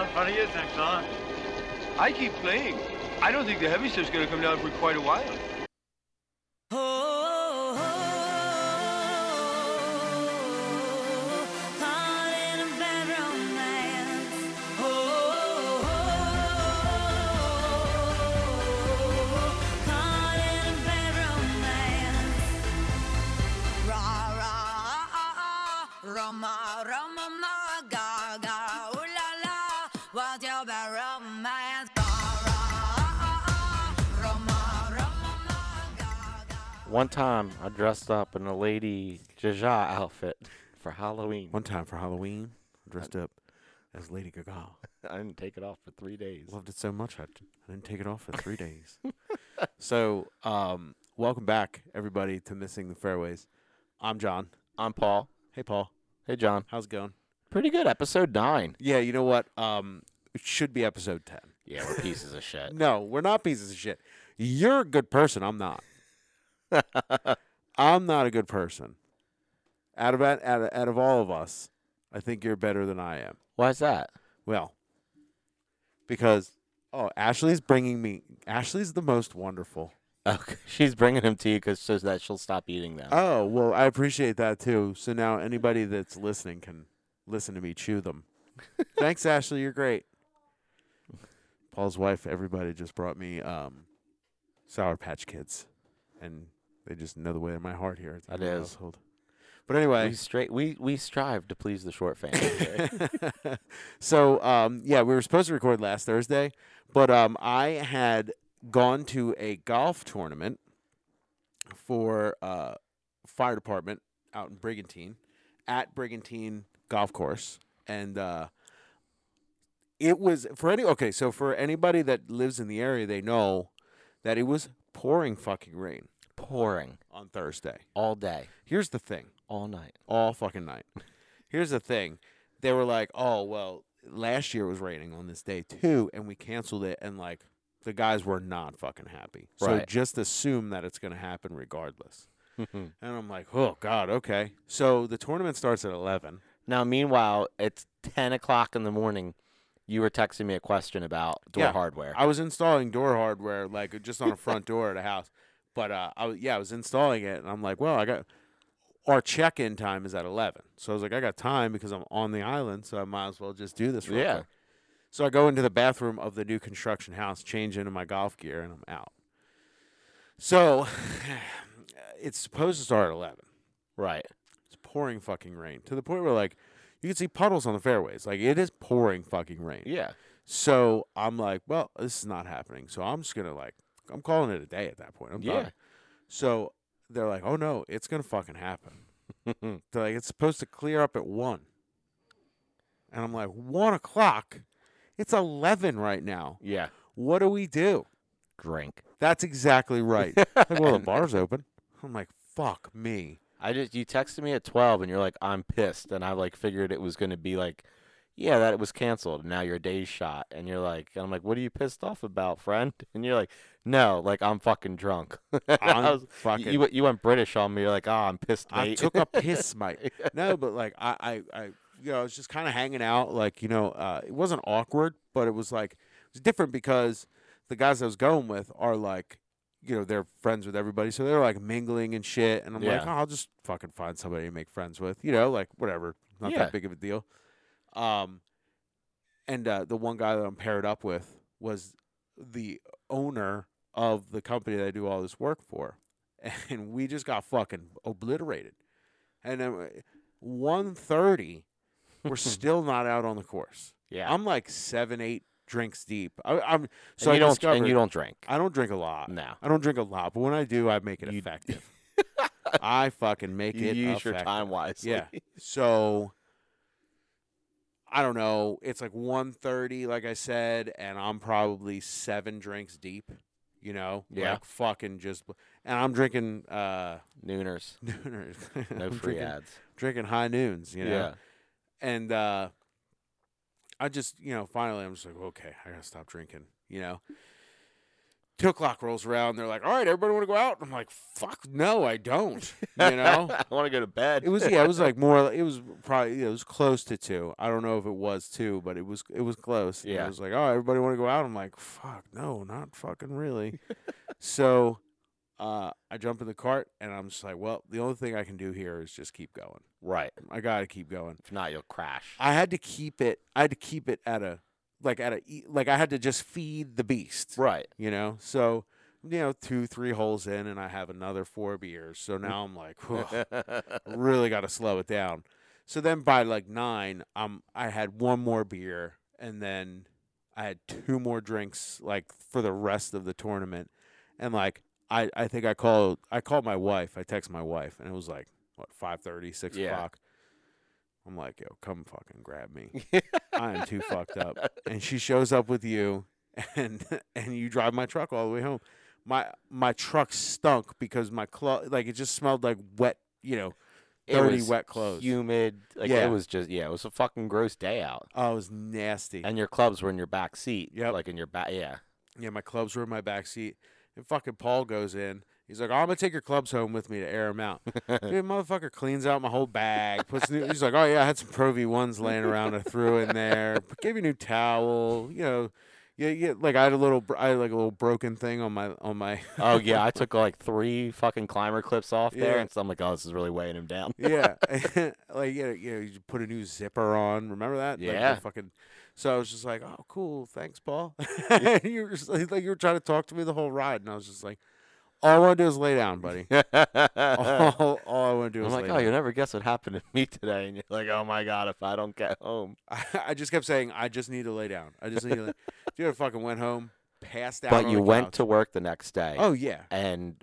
Uh, front of you. I keep playing. I don't think the heavy stuff's gonna come down for quite a while. Time, I dressed up in a Lady Gaga outfit for Halloween. One time for Halloween, dressed up as Lady Gaga. I didn't take it off for three days. Loved it so much, I, I didn't take it off for three days. so, um, welcome back, everybody, to Missing the Fairways. I'm John. I'm Paul. Hey, Paul. Hey, John. How's it going? Pretty good. Episode nine. Yeah, you know what? Um, it should be episode 10. Yeah, we're pieces of shit. No, we're not pieces of shit. You're a good person. I'm not. I'm not a good person. Out of, out of out of all of us, I think you're better than I am. Why's that? Well, because oh, Ashley's bringing me. Ashley's the most wonderful. Okay. She's bringing them to you because so that she'll stop eating them. Oh well, I appreciate that too. So now anybody that's listening can listen to me chew them. Thanks, Ashley. You're great. Paul's wife. Everybody just brought me um, Sour Patch Kids, and they just know the way of my heart here. at the That is. household. But anyway, we straight we we strive to please the short family. so um, yeah, we were supposed to record last Thursday, but um, I had gone to a golf tournament for uh, fire department out in Brigantine at Brigantine Golf Course, and uh, it was for any okay. So for anybody that lives in the area, they know that it was pouring fucking rain Pouring on Thursday. all day, Here's the thing all night. all fucking night. Here's the thing. They were like, "Oh, well, last year it was raining on this day too, and we canceled it." And like, the guys were not fucking happy. So Right. just assume that it's going to happen regardless. And I'm like, "Oh God, okay." So the tournament starts at eleven. now, meanwhile, it's ten o'clock in the morning. You were texting me a question about door Yeah. hardware. I was installing door hardware, like just on a front door at a house. But uh, I was, yeah, I was installing it, and I'm like, "Well, I got." Our check-in time is at eleven, so I was like, "I got time because I'm on the island, so I might as well just do this." Real Yeah. quick. So I go into the bathroom of the new construction house, change into my golf gear, and I'm out. So it's supposed to start at 11. right. It's pouring fucking rain to the point where, like, you can see puddles on the fairways. Like, it is pouring fucking rain. Yeah. So I'm like, well, this is not happening. So I'm just going to, like, I'm calling it a day at that point. I'm Yeah. done. So they're like, oh, no, it's going to fucking happen. They're like, it's supposed to clear up at 1. And I'm like, 1 o'clock? It's 11 right now. yeah. What do we do? Drink. That's exactly right. like, well, the bar's open. I'm like, fuck me. I just you texted me at twelve and you're like I'm pissed and I like figured it was gonna be like, yeah that it was canceled and now your day's shot and you're like and I'm like what are you pissed off about friend and you're like no like I'm fucking drunk. I'm was- fucking. you went- you went British on me you're like oh I'm pissed I took a piss, mate. No, but like I, I, I you know, I was just kind of hanging out. Like you know, uh, it wasn't awkward, but it was like it was different because the guys I was going with are like, you know, they're friends with everybody, so they're like mingling and shit. And I'm like, oh, I'll just fucking find somebody to make friends with, you know, like whatever, not Yeah. that big of a deal. Um, and uh, the one guy that I'm paired up with was the owner of the company that I do all this work for, and we just got fucking obliterated. And then uh, one thirty, we're still not out on the course. yeah. I'm like seven, eight drinks deep. I, I'm so and I you don't and you don't drink. I don't drink a lot. No. I don't drink a lot, but when I do, I make it You- effective. I fucking make You it use your time wisely. Yeah. So I don't know. It's like 1.30, like I said, and I'm probably seven drinks deep. You know, Yeah. like fucking just, and I'm drinking uh, Nooners. nooners. No free drinking, ads. Drinking high noons. You know, Yeah. and uh, I just, you know, finally, I'm just like, okay, I gotta stop drinking. You know, two o'clock rolls around. They're like, "All right, everybody want to go out?" I'm like, "Fuck no, I don't." You know. I want to go to bed. It was yeah, it was like more. It was probably it was close to two. I don't know if it was two, but it was it was close. And Yeah. it was like, oh, everybody want to go out. I'm like, fuck, no, not fucking really. so, uh, I jump in the cart and I'm just like, well, the only thing I can do here is just keep going. right. I gotta keep going. If not, you'll crash. I had to keep it. I had to keep it at a like at a like I had to just feed the beast. right. You know, so. You know, two, three holes in, and I have another four beers. So now I'm like, really got to slow it down. So then by like nine, um, I had one more beer, and then I had two more drinks like for the rest of the tournament, and like I, I think I called I called my wife. I texted my wife, and it was like what five thirty, six Yeah. o'clock. I'm like, yo, come fucking grab me. I am too fucked up. And she shows up with you, and and you drive my truck all the way home. My my truck stunk because my clo- like it just smelled like wet, you know, dirty wet clothes. Humid. Like Yeah. it was just yeah, it was a fucking gross day out. Oh, it was nasty. And your clubs were in your back seat. Yeah, Like in your back. Yeah. yeah, my clubs were in my back seat, and fucking Paul goes in. He's like, oh, "I'm gonna take your clubs home with me to air them out." Dude, motherfucker cleans out my whole bag. Puts new. He's like, "Oh yeah, I had some Pro V ones laying around. I threw in there. Gave you a new towel. You know, yeah, yeah. Like I had a little, I had like a little broken thing on my on my. Oh yeah, I took like three fucking climber clips off there, Yeah. and so I'm like, oh, this is really weighing him down. yeah, like yeah, you know, you put a new zipper on. Remember that? Like, Yeah. fucking. So I was just like, "Oh, cool, thanks, Paul." you were just like, like you were trying to talk to me the whole ride, and I was just like, "All I want to do is lay down, buddy. all, all I want to do is. I'm is like, lay oh, down." you'll never guess what happened to me today, and you're like, oh my god, if I don't get home. I, I just kept saying, "I just need to lay down. I just need to." Lay. Dude, I fucking went home, passed out. But on you the went couch. to work the next day. Oh yeah, and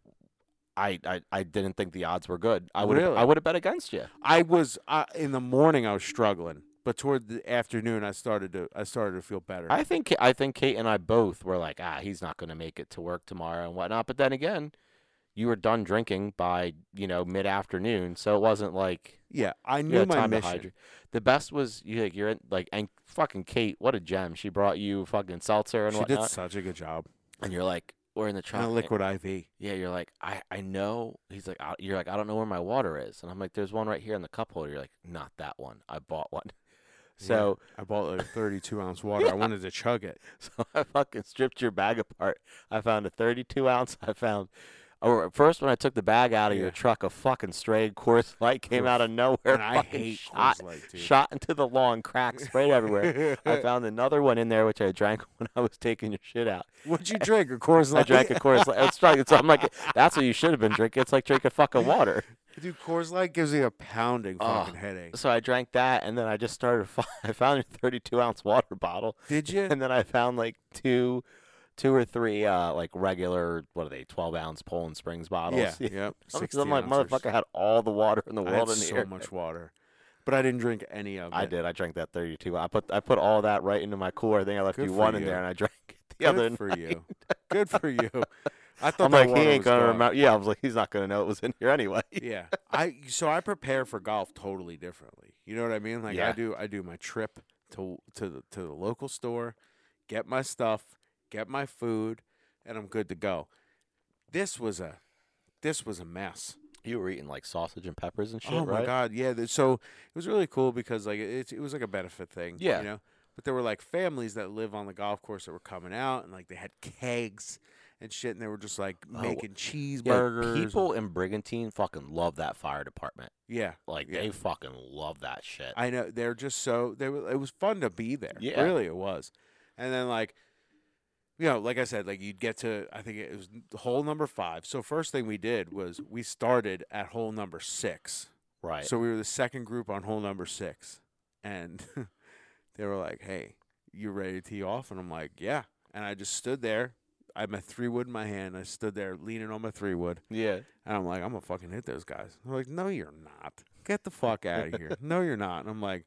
I, I I didn't think the odds were good. I would Really? I would have bet against you. I was uh, in the morning. I was struggling, but toward the afternoon, I started to I started to feel better. I think I think Kate and I both were like, ah, he's not going to make it to work tomorrow and whatnot. But then again, you were done drinking by you know mid afternoon, so it wasn't like yeah, I knew my mission. The best was you like you're in, like and fucking Kate, what a gem. She brought you fucking seltzer and She did whatnot, such a good job. and you're like, we're in the truck. liquid IV. Yeah, you're like, I, I know. He's like, I, you're like, I don't know where my water is, and I'm like, there's one right here in the cup holder. You're like, not that one. I bought one. So, I bought like a 32 ounce water. I wanted to chug it. so I fucking stripped your bag apart. I found a 32 ounce. I found, or first when I took the bag out of Yeah. your truck, a fucking stray Coors Light came Oof. out of nowhere. And I hate shot, Coors Light, dude. shot into the lawn, cracked, sprayed everywhere. I found another one in there which I drank when I was taking your shit out. What'd you drink? A Coors Light? I drank a Coors Light. It's like, so I'm like, that's what you should have been drinking. It's like drinking fucking water. Dude, Coors Light gives me a pounding Oh. fucking headache. So I drank that, and then I just started. I found a 32 ounce water bottle, Did you? and then I found like two, two or three uh like regular what are they 12 ounce Poland Springs bottles. Yeah. Yep. I'm, 16 I'm like ounces. motherfucker had all the water in the world in so here. So much water, but I didn't drink any of it. I did. I drank that 32. I put I put all that right into my cooler. I think I left Good you one in there, and I drank it the Good other Good for night. you. Good for you. I thought I'm like he ain't gonna remember. Yeah, I was like he's not gonna know it was in here anyway. yeah i so i prepare for golf totally differently you know what i mean like i do i do my trip to to the to the local store get my stuff get my food and i'm good to go this was a this was a mess You were eating like sausage and peppers and shit, oh my right? god yeah th- so it was really cool because like it, it was like a benefit thing Yeah. you know but there were like families that live on the golf course that were coming out and like they had kegs and shit and they were just like Oh, making Yeah, cheeseburgers people in Brigantine fucking love that fire department. yeah Like Yeah. they fucking love that shit. I know they're just so they were. It was fun to be there. Yeah. really, it was. And then like, you know, like I said, like you'd get to I think it was hole number five. So first thing we did was we started at hole number six. right. So we were the second group on hole number six, and they were like, "Hey, you ready to tee off?" And I'm like, "Yeah." And I just stood there. I had my three wood in my hand. I stood there leaning on my three wood. yeah. And I'm like, I'm gonna fucking hit those guys. They're like, No, you're not. Get the fuck out of here. no, you're not. And I'm like,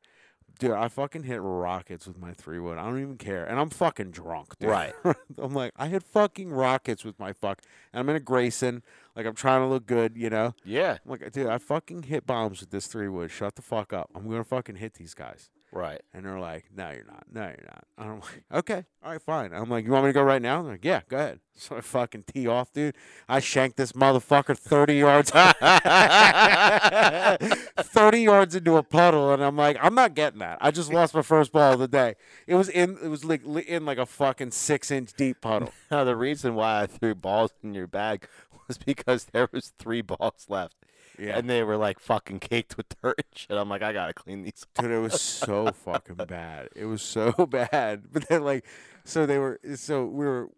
dude, I fucking hit rockets with my three wood. I don't even care. And I'm fucking drunk, dude. Right. I'm like, I hit fucking rockets with my fuck. And I'm in a Greyson. Like I'm trying to look good, you know? Yeah. I'm like, dude, I fucking hit bombs with this three wood. Shut the fuck up. I'm gonna fucking hit these guys. Right. And they're like, no, you're not. No, you're not. And I'm like, okay, all right, fine. I'm like, you want me to go right now? They're like, yeah, go ahead. So I fucking tee off, dude. I shanked this motherfucker 30 yards, 30 yards into a puddle, and I'm like, I'm not getting that. I just lost my first ball of the day. It was in, it was like in like a fucking six inch deep puddle. Now, the reason why I threw balls in your bag was because there was three balls left. Yeah. And they were like fucking caked with dirt and shit. I'm like, I gotta clean these. Dude, it was so fucking bad. It was so bad. But then, like, so they were, so we were,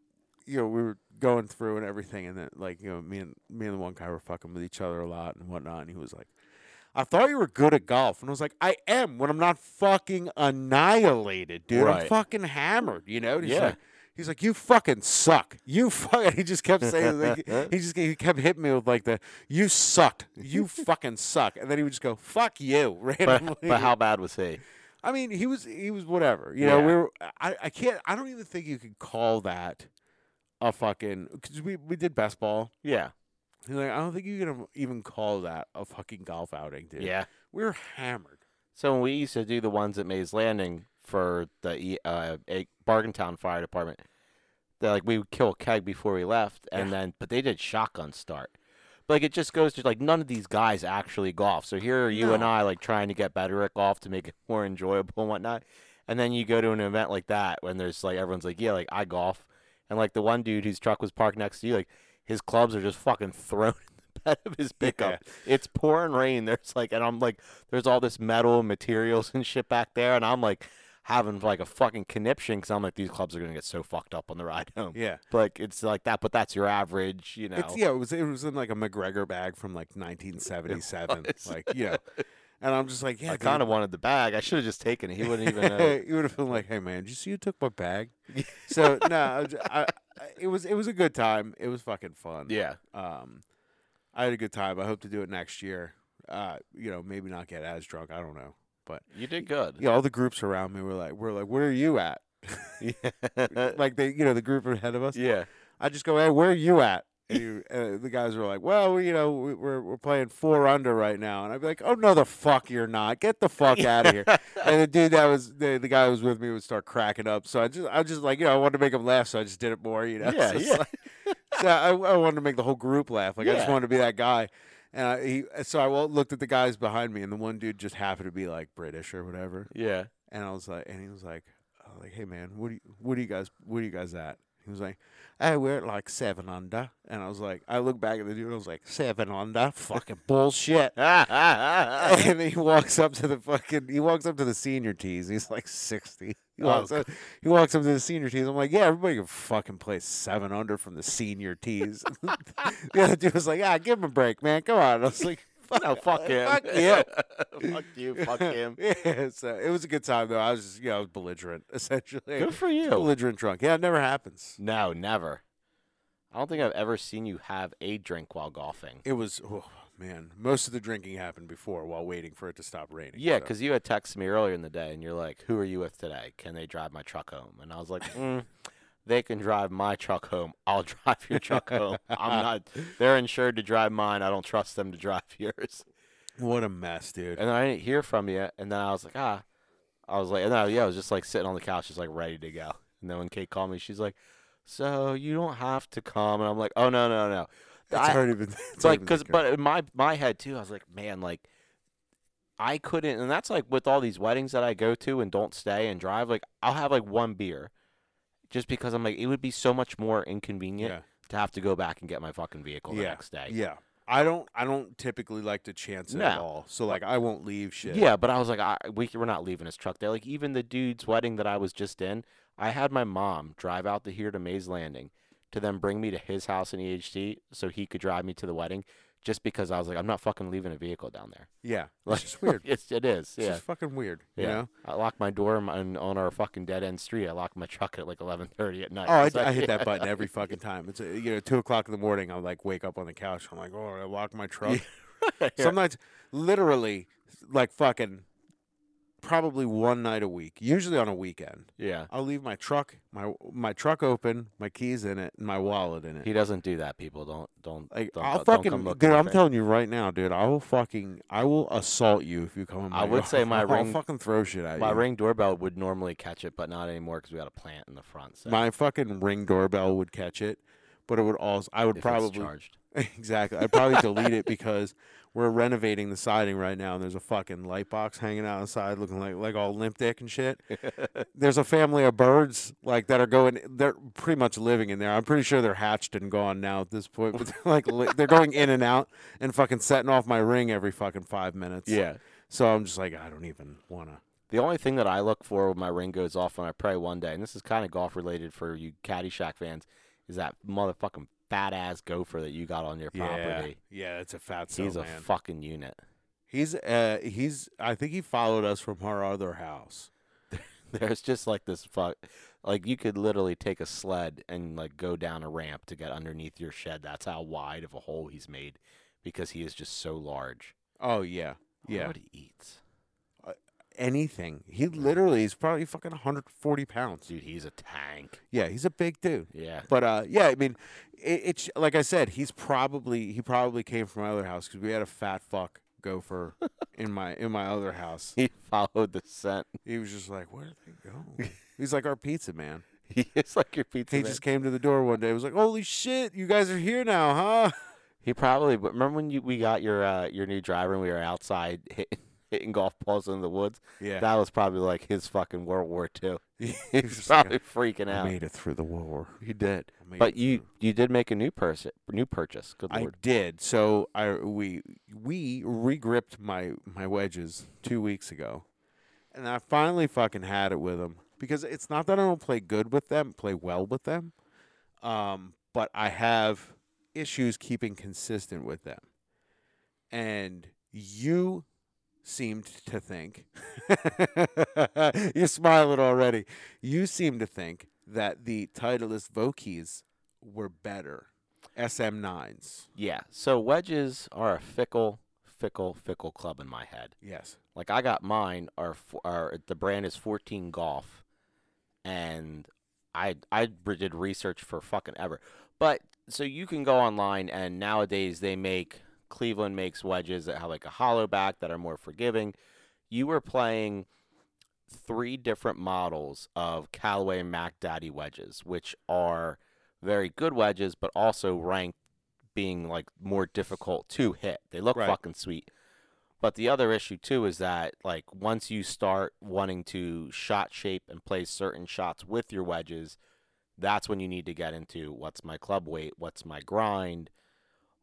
you know, we were going through and everything, and then, like, you know, me and me and the one guy were fucking with each other a lot and whatnot. And he was like, "I thought you were good at golf," and I was like, "I am when I'm not fucking annihilated, dude. I'm fucking hammered, you know." Yeah. like, He's like, you fucking suck. You fucking. He just kept saying, like, he just he kept hitting me with like the, you sucked. You fucking suck. And then he would just go, fuck you. Randomly. But, but how bad was he? I mean, he was he was whatever. You know, Yeah. we were. I, I can't. I don't even think you could call that a fucking because we we did best ball. Yeah. He's like, I don't think you can even call that a fucking golf outing, dude. Yeah. we were hammered. So when we used to do the ones at Mays Landing for the uh, a Bargaintown Fire Department, they like we would kill a keg before we left, and Yeah. then but they did shotgun start. But like it just goes to like none of these guys actually golf. So here are you and I like trying to get better at golf to make it more enjoyable and whatnot. And then you go to an event like that when there's like everyone's like, yeah, like I golf, and like the one dude whose truck was parked next to you, like his clubs are just fucking thrown in the bed of his pickup. It's pouring rain. There's like, and I'm like, there's all this metal and materials and shit back there, and I'm like having like a fucking conniption because I'm like, these clubs are gonna get so fucked up on the ride home. Yeah. Like it's like that, but that's your average, you know. It's yeah, it was it was in like a McGregor bag from like 1977, like you know, and I'm just like, yeah, I kind of wanted the bag. I should have just taken it. He wouldn't even know. you would have been like, hey man, did you see you took my bag? so no, I- I- it was it was a good time. It was fucking fun. yeah. Um, I had a good time. I hope to do it next year. Uh, you know, maybe not get as drunk. I don't know, but You did good. yeah, all the groups around me were like, we're like, where are you at? Yeah. like they, you know, the group ahead of us. yeah. I just go, hey, where are you at? And you, uh, the guys were like, well, you know, we- we're we're playing four under right now, and I'd be like, oh no, the fuck you're not. Get the fuck out of here. and the dude that was the, the guy who was with me would start cracking up. So I just I just like, you know, I wanted to make him laugh, so I just did it more. You know, Yeah, So yeah. like- so I, I wanted to make the whole group laugh. Like I just wanted to be that guy. And I, he, so I looked at the guys behind me, and the one dude just happened to be like British or whatever. Yeah. And I was like, and he was like, was like, hey man, what do you, what do you guys, what are you guys at? He was like, hey, we're at like seven under. And I was like, I look back at the dude, and I was like, seven under, fucking bullshit. and he walks up to the fucking, he walks up to the senior tees. He's like sixty. He Oh, walks, up, he walks up to the senior tees. I'm like, yeah, everybody can fucking play seven under from the senior tees. the other dude was like, ah, give him a break, man. Come on. I was like, no, fuck him. Fuck you. fuck you. Fuck him. yeah, so it was a good time though. I was just, you know, I was belligerent essentially. Good for you. Belligerent drunk. Yeah, it never happens. No, never. I don't think I've ever seen you have a drink while golfing. It was, oh man, most of the drinking happened before while waiting for it to stop raining. Yeah, so. because you had texted me earlier in the day, and you're like, "Who are you with today? Can they drive my truck home?" And I was like, mm, "They can drive my truck home. I'll drive your truck home. I'm not. They're insured to drive mine. I don't trust them to drive yours." what a mess, dude. And I didn't hear from you, and then I was like, "Ah," I was like, "No, yeah." I was just like sitting on the couch, just like ready to go. And then when Kate called me, she's like, "So you don't have to come?" And I'm like, "Oh no, no, no." It's I- already been. It's It's like because but in my my head too i was like man like i couldn't and that's like with all these weddings that i go to and don't stay and drive like i'll have like one beer just because i'm like it would be so much more inconvenient Yeah. to have to go back and get my fucking vehicle the Yeah. next day Yeah. I don't. I don't typically like to chance it at all. So like, I won't leave shit. yeah but i was like I, we, we're not leaving his truck there like even the dude's wedding that i was just in i had my mom drive out to here to mays landing to then bring me to his house in eht so he could drive me to the wedding just because i was like i'm not fucking leaving a vehicle down there Yeah. Like, It's just weird. it's, it is It's yeah just fucking weird. You Yeah, know. I lock my door on, on- our fucking dead end street. I lock my truck at like eleven thirty at night. Oh, I, like- I hit that button every fucking time. It's uh you know two o'clock in the morning. I'll like wake up on the couch. I'm like, oh, I lock my truck. Yeah. Sometimes, literally, like fucking probably one night a week, usually on a weekend. Yeah. I'll leave my truck, my my truck open, my keys in it, and my wallet in it. He doesn't do that. People don't don't. Like don't, I'll don't fucking dude, I'm him. telling you right now, dude. I will fucking I will assault you if you come in my I would yard. say my I'll ring- fucking throw shit at My you. My ring doorbell would normally catch it, but not anymore because we got a plant in the front. So My fucking ring doorbell would catch it, but it would also I would if probably charged. Exactly. I'd probably delete it because we're renovating the siding right now, and there's a fucking light box hanging out outside, looking like like all limp dick and shit. there's a family of birds like that are going. They're pretty much living in there. I'm pretty sure they're hatched and gone now at this point. But they're like li- they're going in and out and fucking setting off my ring every fucking five minutes. Yeah. So I'm just like, I don't even wanna. The only thing that I look for when my ring goes off, when I pray one day, and this is kind of golf related for you Caddyshack fans, is that motherfucking fat ass gopher that you got on your property. yeah, it's a fat son, He's a man. fucking unit. he's uh he's. I think he followed us from our other house. There's just like this fuck, like you could literally take a sled and like go down a ramp to get underneath your shed. That's how wide of a hole he's made, because he is just so large. Oh yeah, yeah. what he eats, Anything. He literally is probably fucking 140 pounds. dude. He's a tank. Yeah, he's a big dude. Yeah. But uh, yeah, I mean, it, it's like I said, he's probably he probably came from my other house because we had a fat fuck gopher in my in my other house. He followed the scent. He was just like, "Where did they go?" He's like our pizza man. He is like your pizza. He man. just came to the door one day. Was like, "Holy shit, you guys are here now, huh?" He probably. But remember when you we got your uh, your new driver and we were outside hitting, hitting golf balls in the woods? Yeah, That was probably like his fucking World War II. He's He was was just like, probably freaking I out. made it through the war. You did. But you through. you did make a new purchase. New purchase. Good I lord. did. So I we we regripped my my wedges two weeks ago, and I finally fucking had it with them because it's not that I don't play good with them, play well with them, um, but I have issues keeping consistent with them, and you seemed to think you're smiling already. You seem to think that the Titleist Vokeys were better. SM9s. Yeah. So wedges are a fickle, fickle, fickle club in my head. Yes. Like I got mine. Are are the brand is 14 Golf, and I I did research for fucking ever. But so you can go online and nowadays they make Cleveland makes wedges that have like a hollow back that are more forgiving. You were playing three different models of Callaway Mac Daddy wedges, which are very good wedges, but also ranked being like more difficult to hit. They look Right. fucking sweet. But the other issue too is that like once you start wanting to shot shape and play certain shots with your wedges, that's when you need to get into what's my club weight, what's my grind,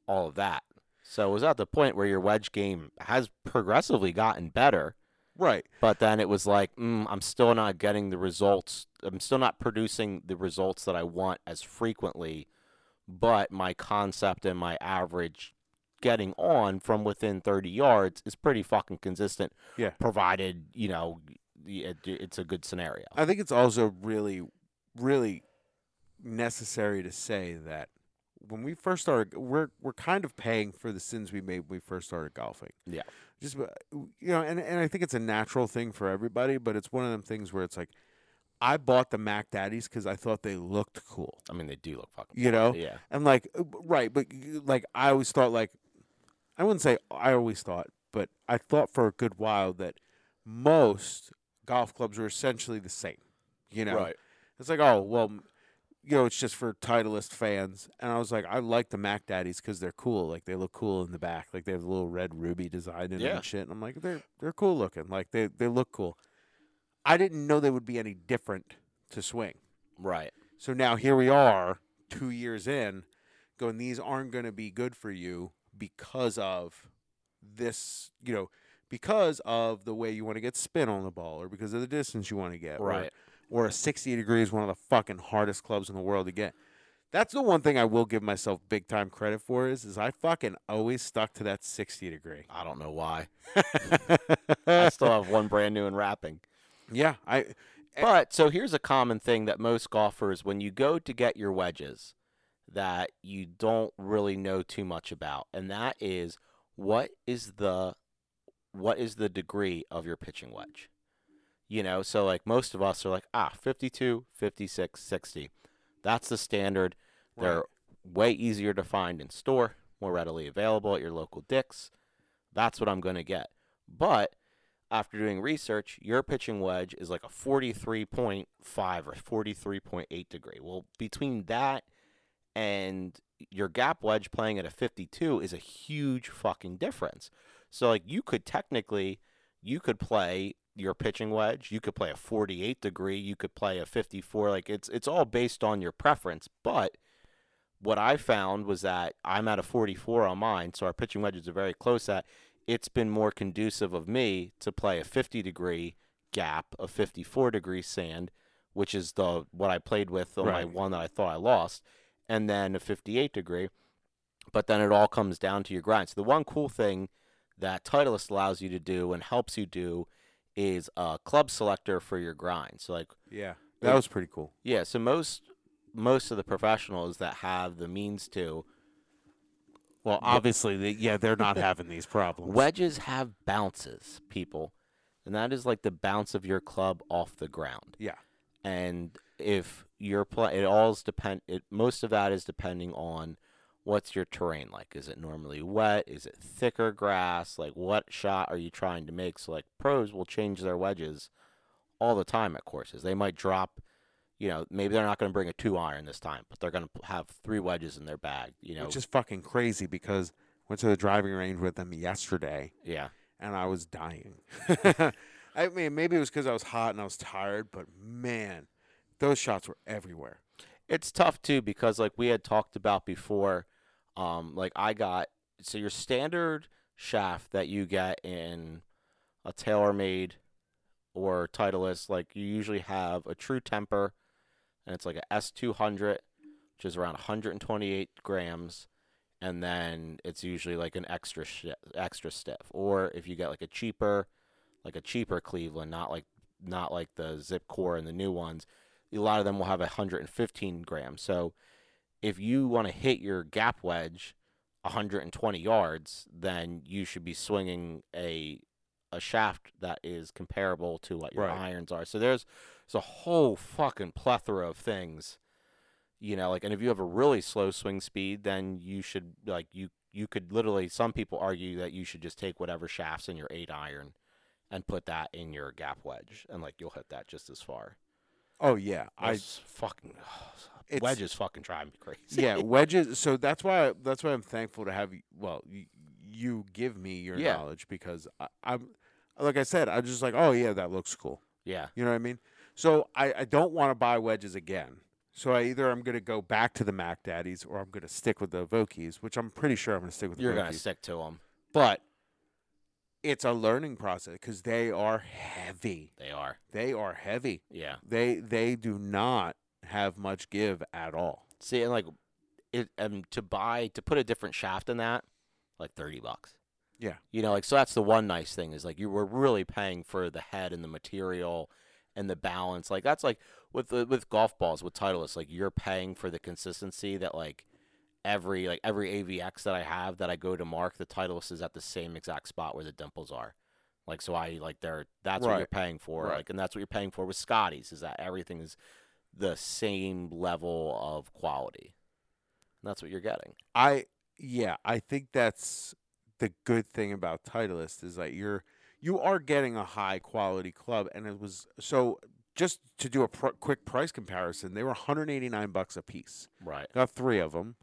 all of that. So it was at the point where your wedge game has progressively gotten better, Right. but then it was like, mm, I'm still not getting the results. I'm still not producing the results that I want as frequently, but my concept and my average getting on from within 30 yards is pretty fucking consistent. Yeah. Provided, you know, it, it's a good scenario. I think it's also really, really necessary to say that when we first started, we're we're kind of paying for the sins we made when we first started golfing. Yeah. Just you know, and and I think it's a natural thing for everybody, but it's one of them things where it's like, I bought the Mac Daddies because I thought they looked cool. I mean, they do look fucking. You know, Yeah. And like, uh, right, but like, I always thought, like, I wouldn't say I always thought, but I thought for a good while that most golf clubs were essentially the same. You know, it's like, oh, well, you know, it's just for Titleist fans. And I was like, I like the Mac Daddies because they're cool. Like, they look cool in the back. Like, they have a little red ruby design in them Yeah. and shit. And I'm like, they're they're cool looking. Like, they they look cool. I didn't know they would be any different to swing. Right. So now here we are, two years in, going, these aren't going to be good for you because of this, you know, because of the way you want to get spin on the ball or because of the distance you want to get. Right. Or, a 60 degree is one of the fucking hardest clubs in the world to get. That's the one thing I will give myself big time credit for is, is I fucking always stuck to that 60 degree. I don't know why. I still have one brand new in wrapping. yeah, I eh, But so here's a common thing that most golfers, when you go to get your wedges, that you don't really know too much about, and that is what is the what is the degree of your pitching wedge? You know, so like most of us are like, ah, 52, 56, 60. That's the standard. They're way easier to find in store, more readily available at your local Dick's. That's what I'm going to get. But after doing research, your pitching wedge is like a 43.5 or 43.8 degree. Well, between that and your gap wedge playing at a 52 is a huge fucking difference. So like you could technically you could play your pitching wedge, you could play a 48 degree, you could play a 54 like it's it's all based on your preference, but what I found was that I'm at a 44 on mine, so our pitching wedges are very close at it's been more conducive of me to play a 50 degree gap, a 54 degree sand, which is the what I played with on my one that I thought I lost, and then a 58 degree. But then it all comes down to your grind. So the one cool thing that Titleist allows you to do and helps you do is a club selector for your grind. So like Yeah, that was pretty cool. yeah, so most most of the professionals that have the means to Well, obviously, they, yeah, they're not having these problems. Wedges have bounces, people. And that is like the bounce of your club off the ground. Yeah. And if you're play it all's depend it most of that is depending on what's your terrain like. Is it normally wet? Is it thicker grass? Like what shot are you trying to make? So like pros will change their wedges all the time at courses. They might drop you know, maybe they're not going to bring a two iron this time, but they're going to have three wedges in their bag. You know, Which is fucking crazy because went to the driving range with them yesterday yeah, and I was dying. I mean, maybe it was because I was hot and I was tired, but man, those shots were everywhere. it's tough too because like we had talked about before um like i got so your standard shaft that you get in a TaylorMade or titleist like you usually have a true temper and it's like a s200 which is around 128 grams and then it's usually like an extra shi extra stiff or if you get like a cheaper like a cheaper cleveland not like not like the zip core and the new ones a lot of them will have 115 grams. So if you want to hit your gap wedge 120 yards, then you should be swinging a a shaft that is comparable to what your Right. irons are. So there's there's a whole fucking plethora of things. You know, like and if you have a really slow swing speed, then you should like you you could literally some people argue that you should just take whatever shafts in your 8 iron and put that in your gap wedge and like you'll hit that just as far. Oh yeah, I fucking It's- wedges fucking drive me crazy. yeah wedges. So that's why that's why I'm thankful to have you. Well, you, you give me your Yeah. knowledge because I, I'm like I said, I'm just like, oh yeah, that looks cool. yeah, You know what I mean? So I, I don't want to buy wedges again. So I either I'm gonna go back to the Mac Daddies or I'm gonna stick with the Vokeys, which I'm pretty sure I'm gonna stick with. you're gonna stick to them. but it's a learning process because they are heavy. They are. They are heavy. Yeah. They they do not have much give at all. See, and like it, um, to buy to put a different shaft in that, like thirty bucks. Yeah. You know, like so that's the one nice thing is like you were really paying for the head and the material and the balance. Like that's like with the, with golf balls with Titleist, like you're paying for the consistency that like every like every AVX that I have that I go to mark, the Titleist is at the same exact spot where the dimples are. Like so I like they're that's what you're paying for. Right. Like and that's what you're paying for with Scotties is that everything is the same level of quality. And that's what you're getting. I yeah, I think that's the good thing about Titleist is that you're you are getting a high quality club, and it was so. Just to do a pr- quick price comparison, they were 189 bucks a piece. Right. Got three of them,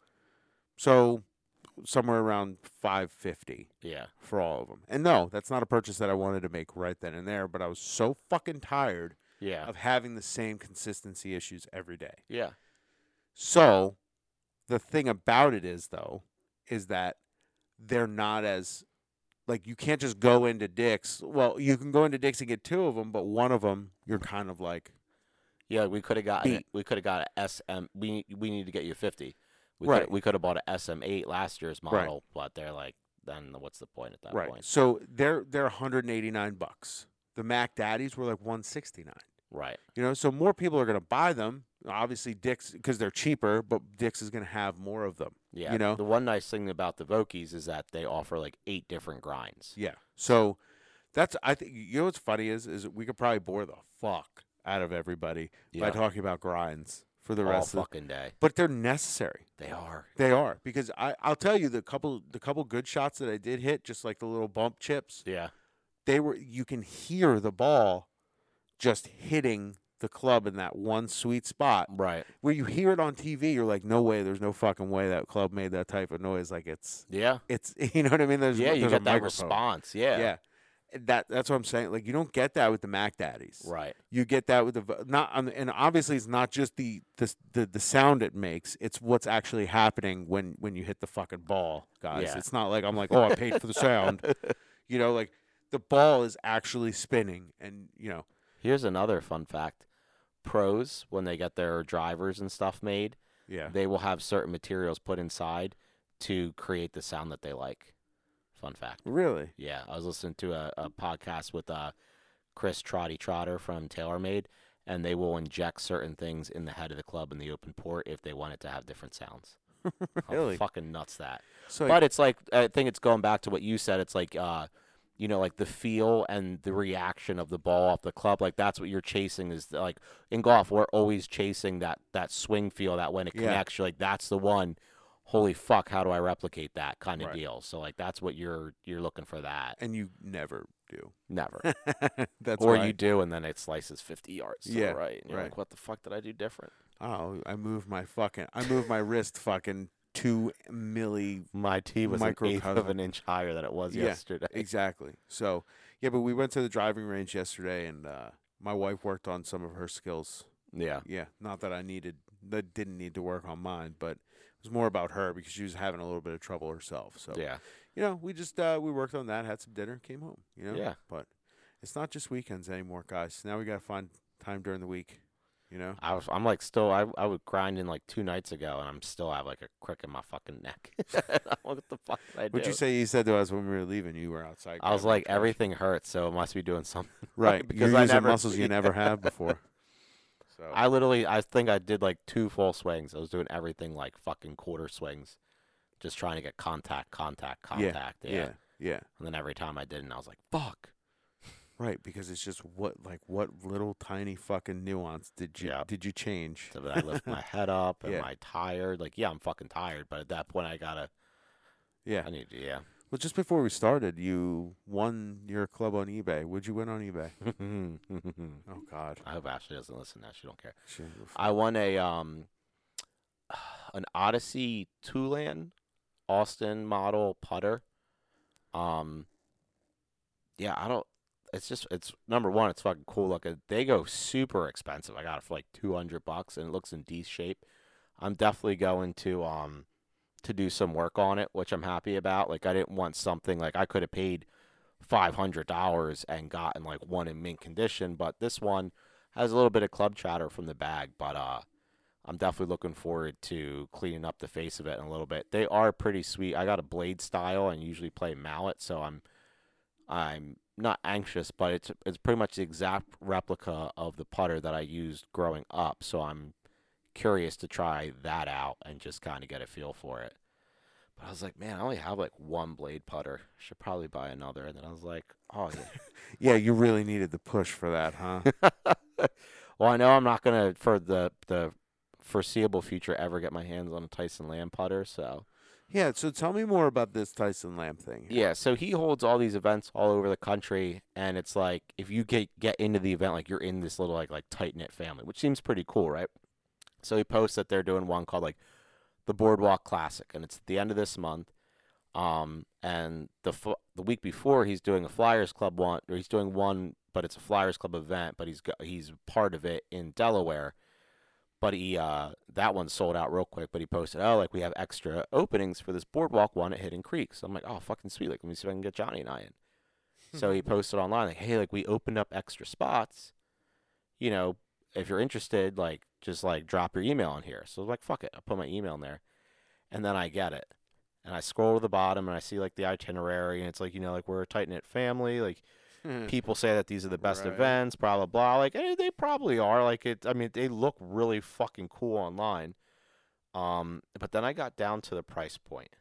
so somewhere around 550 Yeah. for all of them. And no, that's not a purchase that I wanted to make right then and there. But I was so fucking tired Yeah. of having the same consistency issues every day. Yeah. So, the thing about it is, though, is that they're not as like you can't just go into Dick's. Well, you can go into Dick's and get two of them, but one of them you're kind of like, Yeah, we could have got Beat. we could have got a SM we we need to get you 50. We Right. could we could have bought a SM8 last year's Right. model, but they're like then what's the point at that right. point? So they're they're 189 bucks. The Mac Daddies were like 169. Right. You know, so more people are going to buy them. Obviously, Dick's because they're cheaper, but Dick's is going to have more of them. Yeah. You know? the one nice thing about the Vokeys is that they offer like eight different grinds. Yeah. So That's I think you know what's funny is is we could probably bore the fuck out of everybody by talking about grinds for the all rest of the fucking day. but they're necessary. They are. They are because I I'll tell you the couple the couple good shots that I did hit just like the little bump chips Yeah. They were you can hear the ball just hitting the club in that one sweet spot Right. where you hear it on TV you're like no way there's no fucking way that club made that type of noise like it's Yeah. it's you know what I mean there's yeah, you there's a get that response. Yeah. yeah that that's what I'm saying like you don't get that with the Mac Daddies Right. you get that with the not and obviously it's not just the, the the the sound it makes it's what's actually happening when when you hit the fucking ball guys Yeah. it's not like i'm like oh i paid for the sound you know like the ball is actually spinning and you know Here's another fun fact. Pros, when they get their drivers and stuff made, yeah they will have certain materials put inside to create the sound that they like. Fun fact. really Yeah, I was listening to a, a podcast with uh, Chris Trotty Trotter from TaylorMade, and they will inject certain things in the head of the club in the open port if they want it to have different sounds. How Really? fucking nuts that. so But it's like I think it's going back to what you said. It's like uh, you know, like the feel and the reaction of the ball off the club. Like that's what you're chasing. Is like in golf, we're always chasing that that swing feel. That when it Yeah. connects, you're like, that's the one. Holy fuck! How do I replicate that kind of Right. deal? So like that's what you're you're looking for. That and you never do never, that's or you do, and then it slices 50 yards to Yeah, the right. And you're right. like, what the fuck did I do different? oh i moved my fucking i moved my wrist fucking two milli My tee was an eighth of an inch higher than it was Yeah, yesterday. Exactly. So, yeah, but we went to the driving range yesterday, and uh, my wife worked on some of her skills. Yeah, Yeah, not that I needed, that didn't need to work on mine, but it was more about her because she was having a little bit of trouble herself. So, yeah. you know, we just uh, we worked on that, had some dinner, came home. You know, Yeah. But it's not just weekends anymore, guys. Now we got to find time during the week. You know. I was, I'm like still, I, I would grind in like two nights ago, and I'm still have like a crick in my fucking neck. what the fuck did I do? What'd you say? You said to us when we were leaving, you were outside. I was like, everything hurts, so it must be doing something. Right, because you're I using never muscles you never have before. So I literally, I think I did like two full swings. I was doing everything like fucking quarter swings, just trying to get contact, contact, contact. Yeah. yeah, yeah. And then every time I did, and I was like, fuck. Right, because it's just what like what little tiny fucking nuance did you Yeah. did you change? So then I lift my head up. Am Yeah. I tired? Like, yeah, I'm fucking tired, but at that point, I gotta, Yeah. I need to, yeah. Well, just before we started, you won your club on eBay. Would you win on eBay? Oh God. I hope Ashley doesn't listen now. She don't care. She- I won a um an Odyssey Toulon Austin model putter. Um yeah, I don't it's just it's number one, it's fucking cool looking. They go super expensive. I got it for like two hundred bucks and it looks in decent shape. I'm definitely going to um to do some work on it, which I'm happy about. Like I didn't want something like I could have paid five hundred dollars and gotten like one in mint condition, but this one has a little bit of club chatter from the bag, but uh I'm definitely looking forward to cleaning up the face of it in a little bit. They are pretty sweet. I got a blade style and usually play mallet, so I'm I'm not anxious, but it's it's pretty much the exact replica of the putter that I used growing up. So I'm curious to try that out and just kind of get a feel for it. But I was like, man, I only have like one blade putter. Should probably buy another. And then I was like, oh yeah. Yeah, you really needed the push for that, huh? well, I know I'm not gonna for the the foreseeable future ever get my hands on a Tyson Lamb putter. So yeah. So tell me more about this Tyson Lamb thing. yeah, so he holds all these events all over the country, and it's like if you get get into the event, like you're in this little like like tight knit family, which seems pretty cool, right? So he posts that they're doing one called like the Boardwalk Classic, and it's at the end of this month. Um, and the the week before, he's doing a Flyers Club one, or he's doing one, but it's a Flyers Club event, but he's got, he's part of it in Delaware. But he uh that one sold out real quick. But he posted, oh, like we have extra openings for this Boardwalk one at Hidden Creek. So I'm like, oh, fucking sweet. Like let me see if I can get Johnny and I in. so he posted online like, hey, like we opened up extra spots. You know, if you're interested, like just like drop your email in here. So I was like, fuck it, I put my email in there, and then I get it, and I scroll to the bottom and I see like the itinerary, and it's like you know like we're a tight knit family, like people say that these are the best Right. events, blah blah blah. Like eh, they probably are. Like it. I mean, they look really fucking cool online. Um, but then I got down to the price point,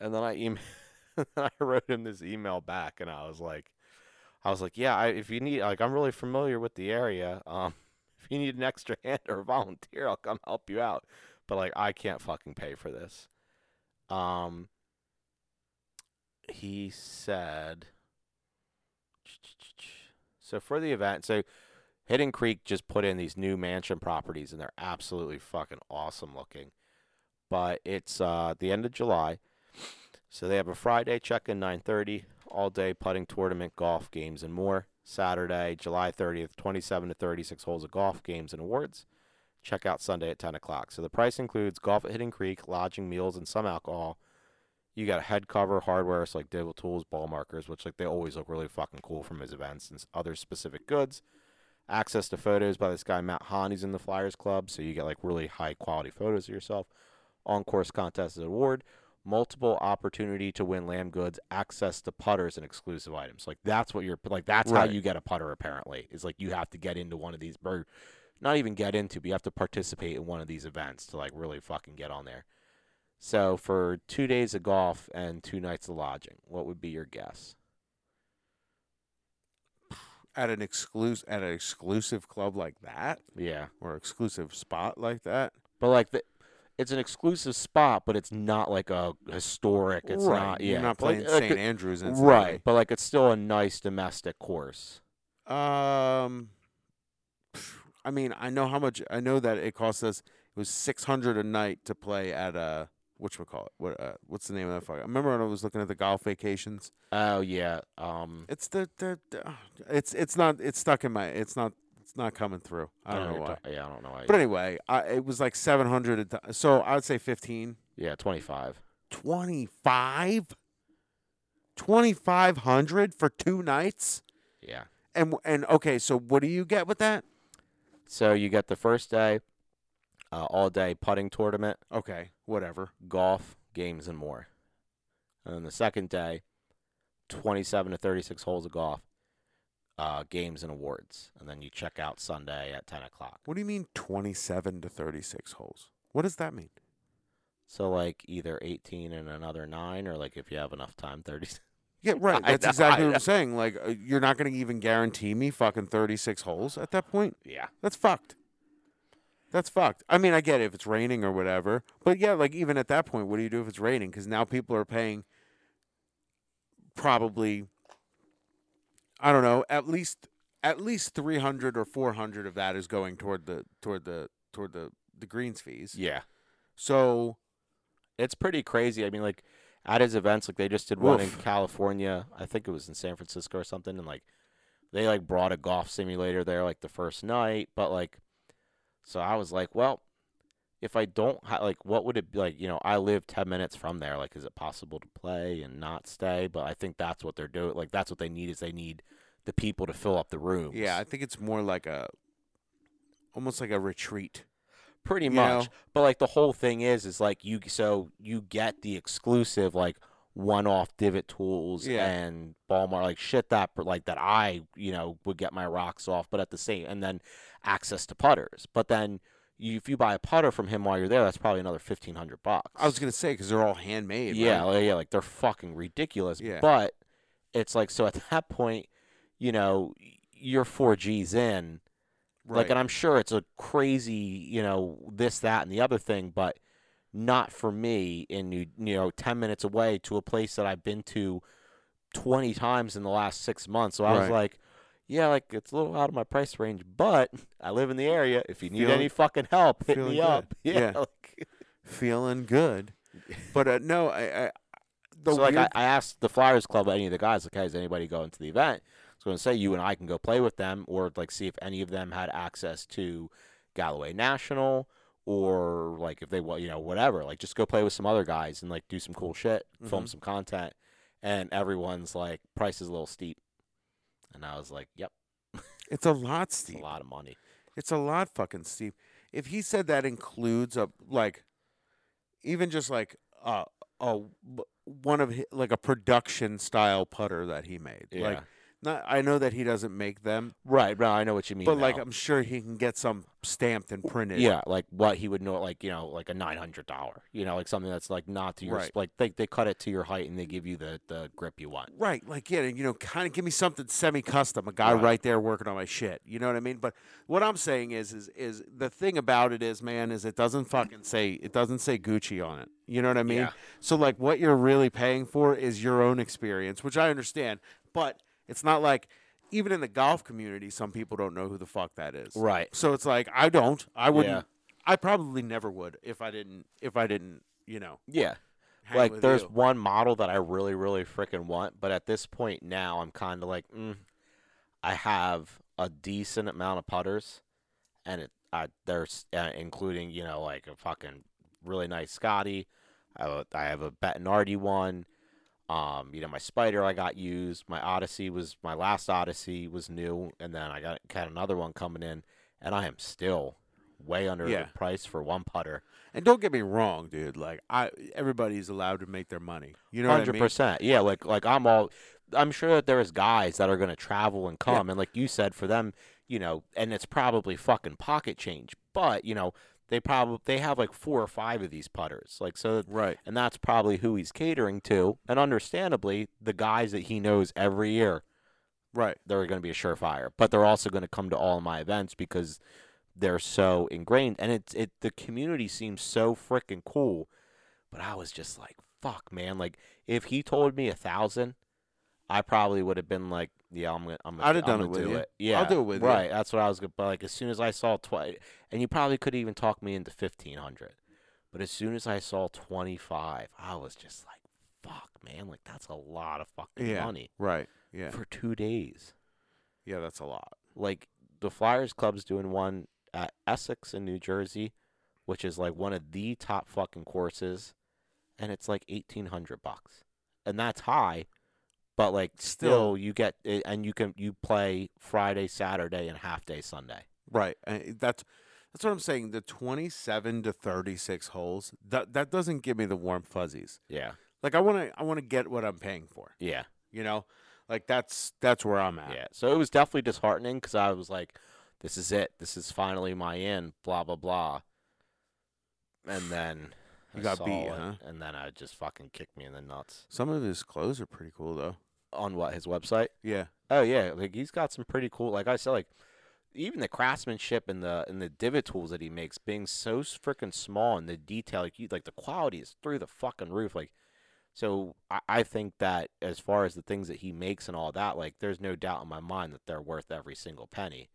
and then I email, I wrote him this email back, and I was like, I was like, yeah, I, if you need, like, I'm really familiar with the area. Um, if you need an extra hand or a volunteer, I'll come help you out. But like, I can't fucking pay for this. Um, he said. So for the event, so Hidden Creek just put in these new mansion properties, and they're absolutely fucking awesome looking. But it's uh, the end of July, so they have a Friday check-in 9:30, all-day putting tournament, golf games, and more. Saturday, July 30th, 27 to 36 holes of golf games and awards. Check out Sunday at 10 o'clock. So the price includes golf at Hidden Creek, lodging, meals, and some alcohol. You got a head cover, hardware, so like divot tools, ball markers, which like they always look really fucking cool from his events, and other specific goods. Access to photos by this guy Matt Hahn, he's in the Fliers Club, so you get like really high quality photos of yourself. On course contest award, multiple opportunity to win lamb goods, access to putters and exclusive items. Like that's what you're like. That's how you get a putter. Apparently, is like you have to get into one of these, or not even get into, but you have to participate in one of these events to like really fucking get on there. So for two days of golf and two nights of lodging, what would be your guess? At an exclusive at an exclusive club like that, Yeah, or exclusive spot like that. but like the, it's an exclusive spot, but it's not like a historic. It's right. not. Yeah, You're not playing like St. it- Andrews, right? But like it's still a nice domestic course. Um, I mean, I know how much. I know that it cost us. It was six hundred a night to play at uh, which we call it. What uh, what's the name of that? Fuck? I remember when I was looking at the golf vacations. Oh yeah. Um, It's the the, the it's it's not it's stuck in my. It's not it's not coming through. I don't know you're why. ta- yeah, I don't know why. But anyway, I, it was like seven hundred. So I would say fifteen. yeah, twenty five. 25 2500 for two nights Yeah. and and okay so what do you get with that So you get the first day, uh, all day putting tournament, okay whatever golf, games, and more. And then the second day, 27 to 36 holes of golf, uh, games and awards. And then you check out Sunday at 10 o'clock. what do you mean 27 to 36 holes what does that mean So, like, either 18 and another nine, or like if you have enough time, 30. yeah right I that's know, exactly I what know. i'm saying like uh, you're not going to even guarantee me fucking 36 holes at that point Yeah. that's fucked that's fucked i mean i get it if it's raining or whatever but yeah like even at that point what do you do if it's raining because now people are paying probably I don't know, at least at least 300 or 400 of that is going toward the toward the toward the the greens fees. Yeah. So, It's pretty crazy. I mean, like, at his events, like, they just did one in California. I think it was in San Francisco or something. And, like, they, like, brought a golf simulator there, like, the first night. But, like, so I was like, well, if I don't, like, what would it be like? You know, I live 10 minutes from there. Like, is it possible to play and not stay? But I think that's what they're doing. Like, that's what they need is they need the people to fill up the rooms. yeah, I think it's more like a almost like a retreat. pretty much. know? But like the whole thing is, is like you so you get the exclusive like one-off divot tools Yeah. and ball mar like shit that like that I you know would get my rocks off, but at the same and then access to putters. But then you, if you buy a putter from him while you're there, that's probably another fifteen hundred bucks. I was to say cuz they're all handmade, yeah, right? like, yeah, like they're fucking ridiculous. Yeah. But it's like so at that point, you know, you're four G's in. Like, and I'm sure it's a crazy, you know, this, that, and the other thing, but not for me in you know, 10 minutes away to a place that I've been to 20 times in the last six months. So I was like, yeah, like it's a little out of my price range, but I live in the area. If you need Feeling- any fucking help, hit feeling me good. up. Yeah. Yeah. like- feeling good. But uh, no, I, I the so like I, I asked the Fliers Club, any of the guys, like, hey, is anybody going to the event? So I was going to say you and I can go play with them, or like see if any of them had access to Galloway National, or like if they, want, you know, whatever. Like just go play with some other guys and like do some cool shit, film Mhm. some content, and everyone's like, price is a little steep, and I was like, yep, it's a lot, it's a lot of money. It's a lot, fucking steep. If he said that includes a like, even just like a a one of hi- like a production style putter that he made, Yeah. like Not, I know that he doesn't make them, Right, no, I know what you mean. but like now. I'm sure he can get some stamped and printed. yeah, like what he would know, like you know, like a nine hundred dollar, you know, like something that's like not to your Right. like they they cut it to your height and they give you the the grip you want. Right, like yeah, you know, kind of give me something semi-custom. A guy Right. right. there working on my shit. You know what I mean? But what I'm saying is, is, is the thing about it is, man, is it doesn't fucking say it doesn't say Gucci on it. You know what I mean? Yeah. So like, what you're really paying for is your own experience, which I understand. But it's not like even in the golf community, some people don't know who the fuck that is. Right. So it's like I don't. I wouldn't. Yeah. I probably never would if I didn't. If I didn't, you know. Yeah. like there's you. one model that I really really freaking want, but at this point now I'm kind of like, mm, I have a decent amount of putters, and it I, there's uh, including you know like a fucking really nice Scotty. I I have a Bettinardi one. Um, you know my Spider I got used. My Odyssey was my last Odyssey was new, and then I got got another one coming in, and I am still way under Yeah. the price for one putter. And don't get me wrong, dude. Like I, everybody's allowed to make their money. You know what I Hundred mean? percent. Yeah, like like I'm all. I'm sure that there is guys that are going to travel and come, and like you said, for them, you know, and it's probably fucking pocket change. But you know, they probably they have like four or five of these putters, like so, Right. and that's probably who he's catering to, and understandably, the guys that he knows every year, Right. they're going to be a surefire. But they're also going to come to all my events because they're so ingrained, and it's it the community seems so freaking cool. But I was just like, fuck, man. Like if he told me a thousand, I probably would have been like, yeah, I'm gonna, I'm gonna, I'd have done it with do you. it. Yeah, I'll do it with you. right. That's what I was gonna. But like as soon as I saw twenty, and you probably could even talk me into fifteen hundred. But as soon as I saw twenty five, I was just like, fuck, man. Like that's a lot of fucking Yeah. money Right. Yeah. for two days. Yeah. That's a lot. Like the Fliers Club's doing one at Essex in New Jersey, which is like one of the top fucking courses, and it's like eighteen hundred bucks, and that's high, but like still, Still- you get it, and you can you play Friday, Saturday, and half day Sunday. Right. And that's that's what I'm saying. The 27 to 36 holes. That that doesn't give me the warm fuzzies. Yeah, Like I want to I want to get what I'm paying for. yeah, You know. Like that's that's where I'm at. yeah. So it was definitely disheartening because I was like, "This is it. This is finally my in." Blah blah blah. And then You I got beat, it, huh? And then I just fucking kicked me in the nuts Some of his clothes are pretty cool though. On what his website. Yeah. Oh yeah, like he's got some pretty cool. Like I said, like even the craftsmanship and the and the divot tools that he makes, being so freaking small and the detail, like you, like the quality is through the fucking roof. Like, so I, I think that as far as the things that he makes and all that, like there's no doubt in my mind that they're worth every single penny.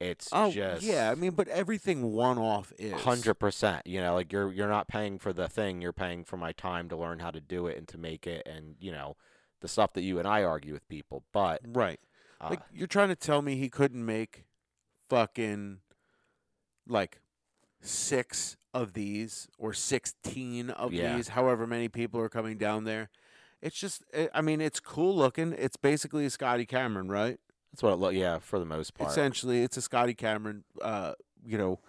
It's Oh just yeah. I mean, but everything one off is hundred percent. You know, like you're you're not paying for the thing, you're paying for my time to learn how to do it and to make it, and you know, the stuff that you and I argue with people. But Right. uh, Like you're trying to tell me he couldn't make fucking like six of these or 16 of Yeah. these, however many people are coming down there. It's just, eh, I mean, it's cool looking. It's basically a Scotty Cameron, right? that's what it look. Yeah, for the most part. Essentially, it's a Scotty Cameron, uh, you know,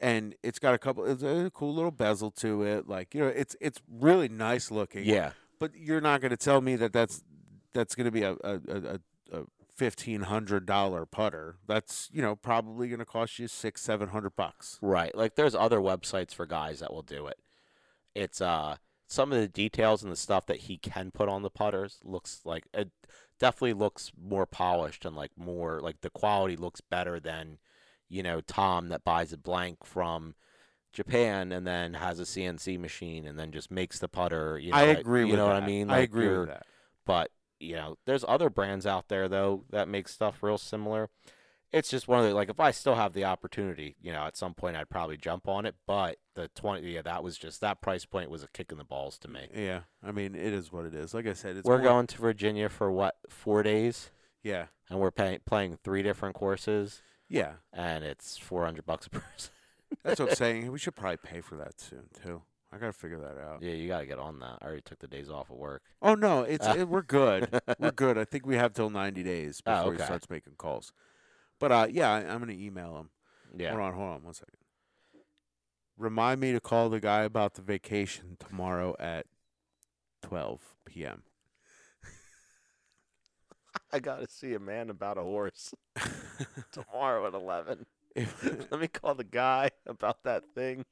and it's got a couple, it's a cool little bezel to it. Like, you know, it's it's really nice looking. Yeah. But you're not going to tell me that that's that's going to be a a, a, a fifteen hundred dollar putter. That's you know probably going to cost you six seven hundred bucks. Right. Like there's other websites for guys that will do it. It's uh some of the details and the stuff that he can put on the putters looks like it definitely looks more polished and like more like the quality looks better than you know Tom that buys a blank from Japan and then has a CNC machine and then just makes the putter. You know, I like- agree You know that. what I mean? I agree with that. but you know there's other brands out there though that make stuff real similar it's just one of the like if i still have the opportunity you know at some point i'd probably jump on it but the 20 yeah that was just that price point was a kick in the balls to me Yeah, I mean it is what it is. Like I said, it's we're more- going to virginia for what four days Yeah, and we're pay- playing three different courses yeah. and it's 400 bucks a person that's what I'm saying. We should probably pay for that soon too. I gotta figure that out. Yeah, you gotta get on that. I already took the days off of work. Oh no, it's it, we're good. we're good. I think we have till 90 days oh, before ah, okay. he starts making calls. But uh, yeah, I, am gonna email him. Yeah. Hold on, hold on, one second. Remind me to call the guy about the vacation tomorrow at 12 p.m. I gotta see a man about a horse tomorrow at 11. Let me call the guy about that thing.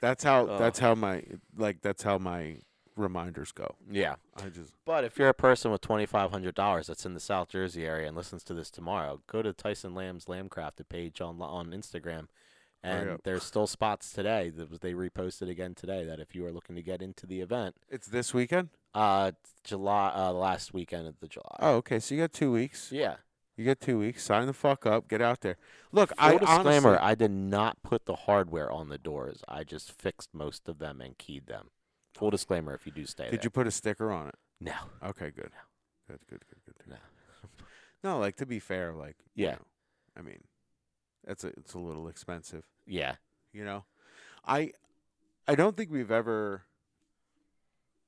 that's how Ugh. that's how my like that's how my reminders go. Yeah, I just but if you're a person with twenty five hundred dollars that's in the South Jersey area and listens to this tomorrow, go to Tyson Lamb's Lamb Crafted page on on Instagram, and up. there's still spots today. That was they reposted again today. That if you are looking to get into the event, it's this weekend. uh, July, uh, last weekend of the July. Oh, okay. So you got two weeks. yeah. You get two weeks. Sign the fuck up. Get out there. Look, Full I disclaimer: honestly, I did not put the hardware on the doors. I just fixed most of them and keyed them. Full disclaimer: if you do stay did there. you put a sticker on it? No. Okay, good. Good, good, good, good. No. No, like to be fair, like you Yeah. know, I mean, that's a it's a little expensive. Yeah. You know, I I don't think we've ever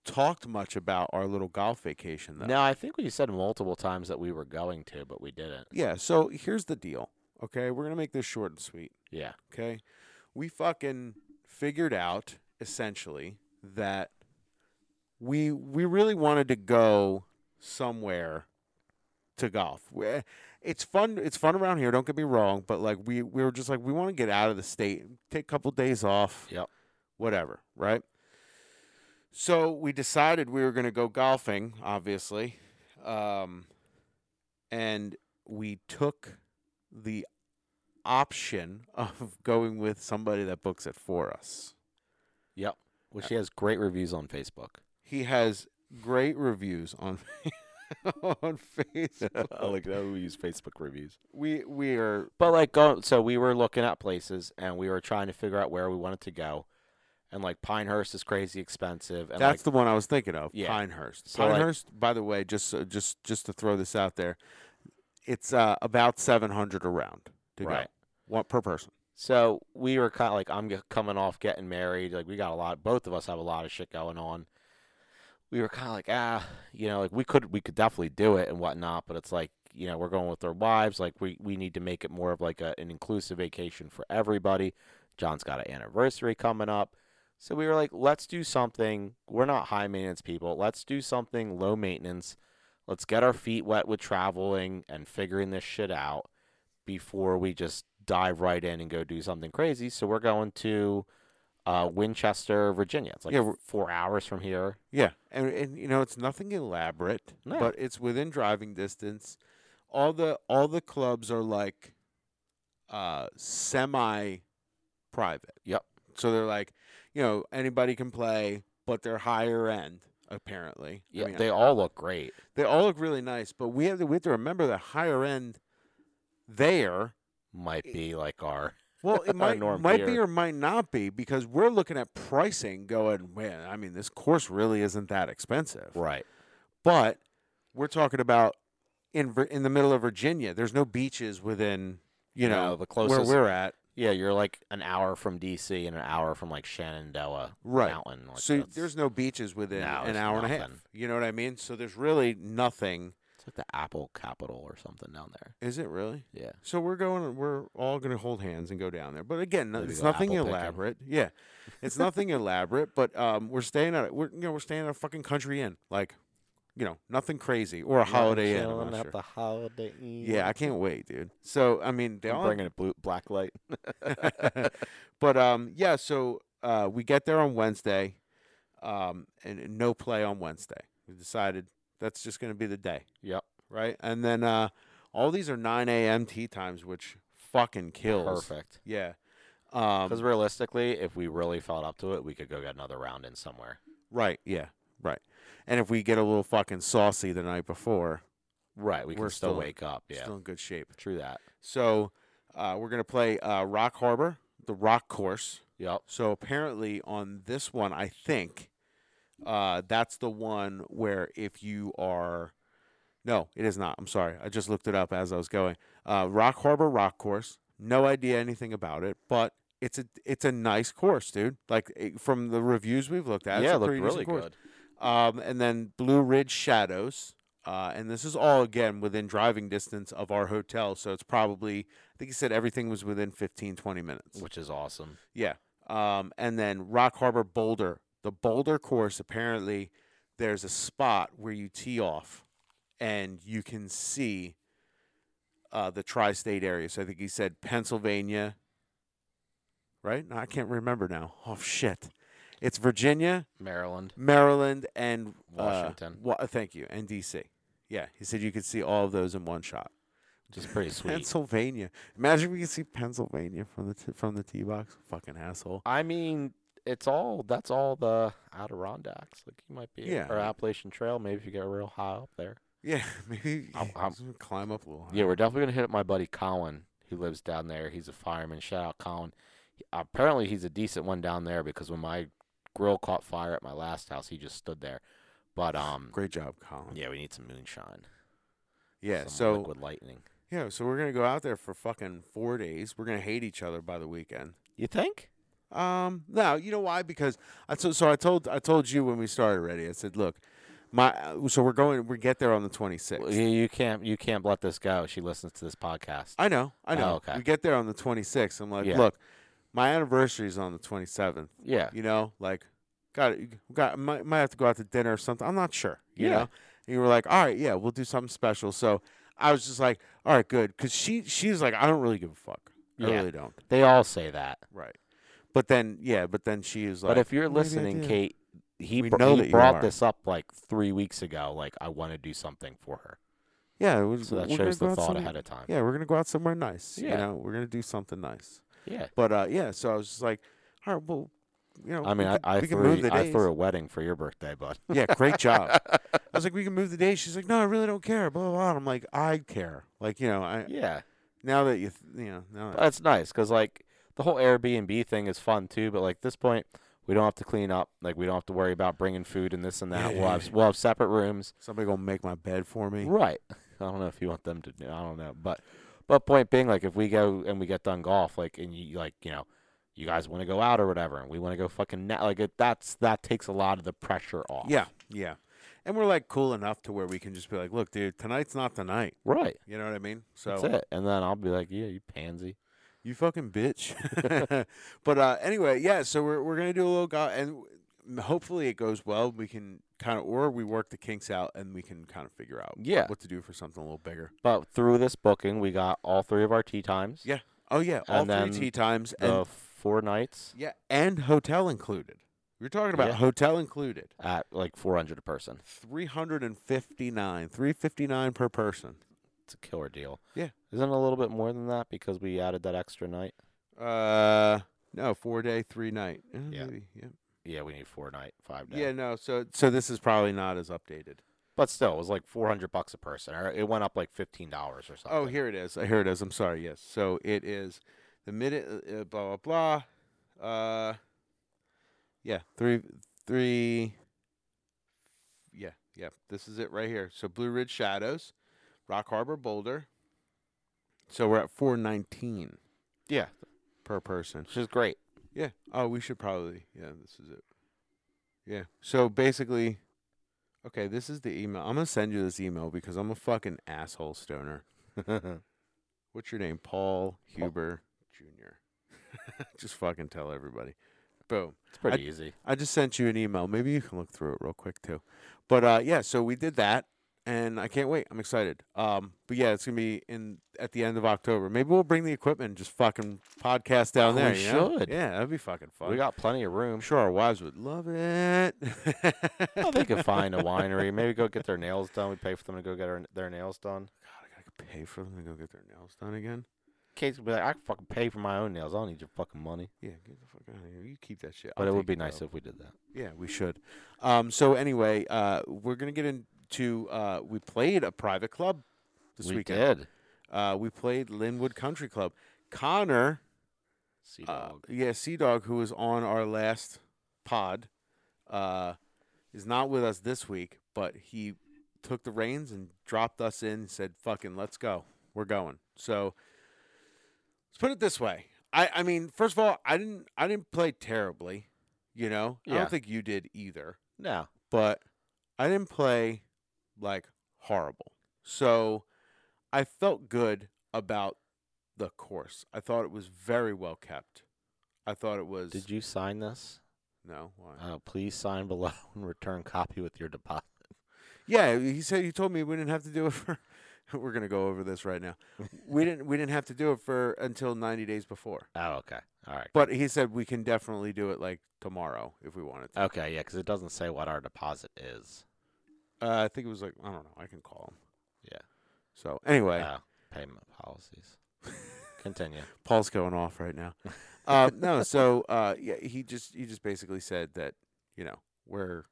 talked much about our little golf vacation though. No, I think we said multiple times that we were going to, but we didn't. Yeah. So here's the deal. Okay, we're gonna make this short and sweet. Yeah. Okay, we fucking figured out essentially that we we really wanted to go somewhere to golf. It's fun. It's fun around here. Don't get me wrong, but like we we were just like we want to get out of the state, take a couple days off. Yep. Whatever. Right. So we decided we were going to go golfing, obviously, um, and we took the option of going with somebody that books it for us. Yep. Which he has great reviews on Facebook. He has great reviews on on Facebook. I like that we use Facebook reviews. We we are But like, go, so we were looking at places and we were trying to figure out where we wanted to go, and like Pinehurst is crazy expensive. And that's like, the one I was thinking of. Yeah. Pinehurst. So, like- Pinehurst, by the way, just so- just just to throw this out there, it's uh, about seven hundred around to Right. go, one per person. So we were kind of like, I'm coming off getting married. Like we got a lot. Both of us have a lot of shit going on. We were kind of like, ah, you know, like we could, we could definitely do it and whatnot. But it's like, you know, we're going with our wives. Like we, we need to make it more of like a, an inclusive vacation for everybody. John's got an anniversary coming up. So we were like, let's do something. We're not high maintenance people. Let's do something low maintenance. Let's get our feet wet with traveling and figuring this shit out before we just dive right in and go do something crazy. So we're going to uh, Winchester, Virginia. It's like Yeah, four hours from here. Yeah, and and you know it's nothing elaborate, No. but it's within driving distance. All the all the clubs are like uh semi private. Yep. So they're like, you know, anybody can play, but they're higher end apparently. I Yeah, mean, they all look great. they all look really nice, but we have to we have to remember the higher end there. Might be like our Well, it might might be or might not be because we're looking at pricing, going, man. I mean, this course really isn't that expensive. right. but we're talking about in in the middle of Virginia. There's no beaches within you No, know the where closest- we're at. Yeah, you're like an hour from DC and an hour from like Shenandoah Right. Mountain. Like so there's no beaches within No, an hour and a half. You know what I mean? So there's really nothing. it's like the Apple capital or something down there. Is it really? Yeah. So we're going. We're all going to hold hands and go down there. But again, Maybe it's nothing apple picking. elaborate. Yeah, it's nothing elaborate. But um, we're staying at we're you know we're staying at a fucking country inn. Like, you know, nothing crazy or a Holiday Inn. I'm Chilling not at sure. the Holiday Inn. Yeah, I can't wait, dude. So I mean, they I'm all bringing a blue black light. but um, yeah. So uh, we get there on Wednesday, um, and, and no play on Wednesday. We decided that's just going to be the day, yep. right? And then uh, all these are 9 a.m. tee times, which fucking kills. Perfect. Yeah. Um, Because realistically, if we really felt up to it, we could go get another round in somewhere. right. Yeah. Right. And if we get a little fucking saucy the night before, Right. We We're can still, still- wake up. Yeah. still in good shape. True that. So uh, we're gonna play uh, Rock Harbor, the Rock Course. Yep. So apparently on this one, I think uh, that's the one where if you are, no, it is not. I'm sorry, I just looked it up as I was going. Uh, Rock Harbor Rock Course. No idea anything about it, but it's a it's a nice course, dude. Like eh, from the reviews we've looked at, it's yeah, a it looked really good. Um, and then Blue Ridge Shadows. Uh, and this is all again within driving distance of our hotel. So it's probably, I think he said everything was within 15, 20 minutes. Which is awesome. Yeah. Um, and then Rock Harbor Boulder. The Boulder course, apparently, there's a spot where you tee off and you can see uh, the tri-state area. So I think he said Pennsylvania, right? No, I can't remember now. Oh shit! It's Virginia, Maryland. Maryland, and uh, Washington. Wa- thank you, and DC. Yeah, he said you could see all of those in one shot. Which is pretty sweet. Pennsylvania. Imagine we could see Pennsylvania from the t- from the tee box. Fucking asshole. I mean, it's all that's all the Adirondacks. Like you might be, Yeah. or Appalachian Trail. Maybe if you get real high up there. Yeah, maybe I'm- I'm- just climb up a little. Yeah, we're definitely gonna hit up my buddy Colin, who lives down there. He's a fireman. Shout out Colin. He- apparently, he's a decent one down there because when my grill caught fire at my last house, he just stood there. But um, Great job, Colin. yeah, we need some moonshine. Yeah. some So liquid lightning. yeah, so we're gonna go out there for fucking four days. We're gonna hate each other by the weekend. You think? Um, no, you know why? Because I so, so I told I told you when we started already. I said, look, my uh, so we're going we get there on the twenty sixth. You, you can't. You can't let this go. She listens to this podcast. I know, I Oh, know. okay. We get there on the twenty sixth. I'm like, Yeah. look, my anniversary is on the twenty seventh. yeah. You know, like, got it. got might might have to go out to dinner or something. I'm not sure. You Yeah. know, and you were like, all right, yeah, we'll do something special. So I was just like, all right, good, because she she's like, I don't really give a fuck. I Yeah. really don't. They all say that. Right. But then, yeah, but then she is like, but if you're listening. Kate, he, br- know he brought this up like three weeks ago. Like I want to do something for her. yeah, it was, So that shows the thought ahead of time. Yeah, we're gonna go out somewhere nice. You Yeah. know, we're gonna do something nice. Yeah. But uh, yeah, so I was just like, all right, well, you know, I mean, we I, can, I threw move you- the I threw a wedding for your birthday, bud. Yeah, great job. I was like, we can move the day. She's like, no, I really don't care. Blah blah. blah. And I'm like, I care. Like, you know, I yeah, now that you, th- you know, now that, but nice because like the whole Airbnb thing is fun too. But like this point, we don't have to clean up. Like we don't have to worry about bringing food and this and that. We'll have we'll have separate rooms. somebody gonna make my bed for me. Right. I don't know if you want them to. do I don't know, but but point being, like if we go and we get done golf, like and you like you know. You guys want to go out or whatever, and we want to go fucking net. Like it, that's that takes a lot of the pressure off. Yeah, yeah. And we're like cool enough to where we can just be like, look, dude, tonight's not the night. right. You know what I mean? So That's it. And then I'll be like, yeah, you pansy. You fucking bitch. but uh, anyway, yeah. So we're we're gonna do a little go, and hopefully it goes well. We can kind of, or we work the kinks out, and we can kind of figure out Yeah. what to do for something a little bigger. But through this booking, we got all three of our tee times. Yeah. Oh yeah, all three tee times, and four nights yeah, and hotel included. We are talking about Yeah. hotel included. at like 400 a person. Three hundred and fifty nine, three fifty nine per person. It's a killer deal. Yeah. Isn't it a little bit more than that because we added that extra night? Uh, no, four day, three night. Yeah. maybe, yeah. Yeah, we need four night, five day. Yeah, no. So so this is probably not as updated. But still, it was like 400 bucks a person. Or it went up like $15 or something. Oh, here it is. Here it is. I'm sorry. Yes. So it is the minute. Uh, blah blah blah. Uh, yeah. Three three. Yeah. Yeah. This is it right here. So Blue Ridge Shadows, Rock Harbor Boulder. So we're at 419 Yeah, per person. which is great. Yeah. Oh, we should probably. Yeah. This is it. Yeah. So basically. Okay, this is the email. I'm gonna send you this email because I'm a fucking asshole stoner. What's your name? Paul Huber Jr. just fucking tell everybody. Boom. It's pretty easy. I just sent you an email. Maybe you can look through it real quick too. But uh, yeah, so we did that, and I can't wait. I'm excited. Um, but yeah, it's gonna be in at the end of October. Maybe we'll bring the equipment and just fucking podcast down Oh, we there. you know? should. Yeah, that'd be fucking fun. We got plenty of room. I'm sure our wives would love it. Well, they could find a winery. Maybe go get their nails done. We pay for them to go get our, their nails done. God, I gotta pay for them to go get their nails done again. Kate's would be like, I can fucking pay for my own nails. I don't need your fucking money. Yeah, get the fuck out of here. You keep that shit. But I'll it would be bro. nice if we did that. Yeah, we should. Um, so anyway, uh, we're gonna get into. Uh, we played a private club this weekend. we weekend. did. Uh, we played Linwood Country Club. Connor, Sea uh, yeah, Sea Dog, who was on our last pod, uh, is not with us this week, but he took the reins and dropped us in and said, "Fucking, let's go. We're going." So let's put it this way. I, I mean, first of all, I didn't, I didn't play terribly. You know, I don't think you did either no. but I didn't play like horrible. So I felt good about the course. I thought it was very well kept. I thought it was Did you sign this? no. Why? Uh, please sign below and return copy with your deposit. Yeah, he said he told me we didn't have to do it for. We're gonna go over this right now. we didn't we didn't have to do it for until 90 days before. Oh, okay. All right. But he said we can definitely do it like tomorrow if we wanted to. Okay, yeah, because it doesn't say what our deposit is. Uh, I think it was like I don't know. I can call him. Yeah. So anyway, Oh, payment policies. Continue. Paul's going off right now. um, no, so uh, yeah, he just he just basically said that you know we're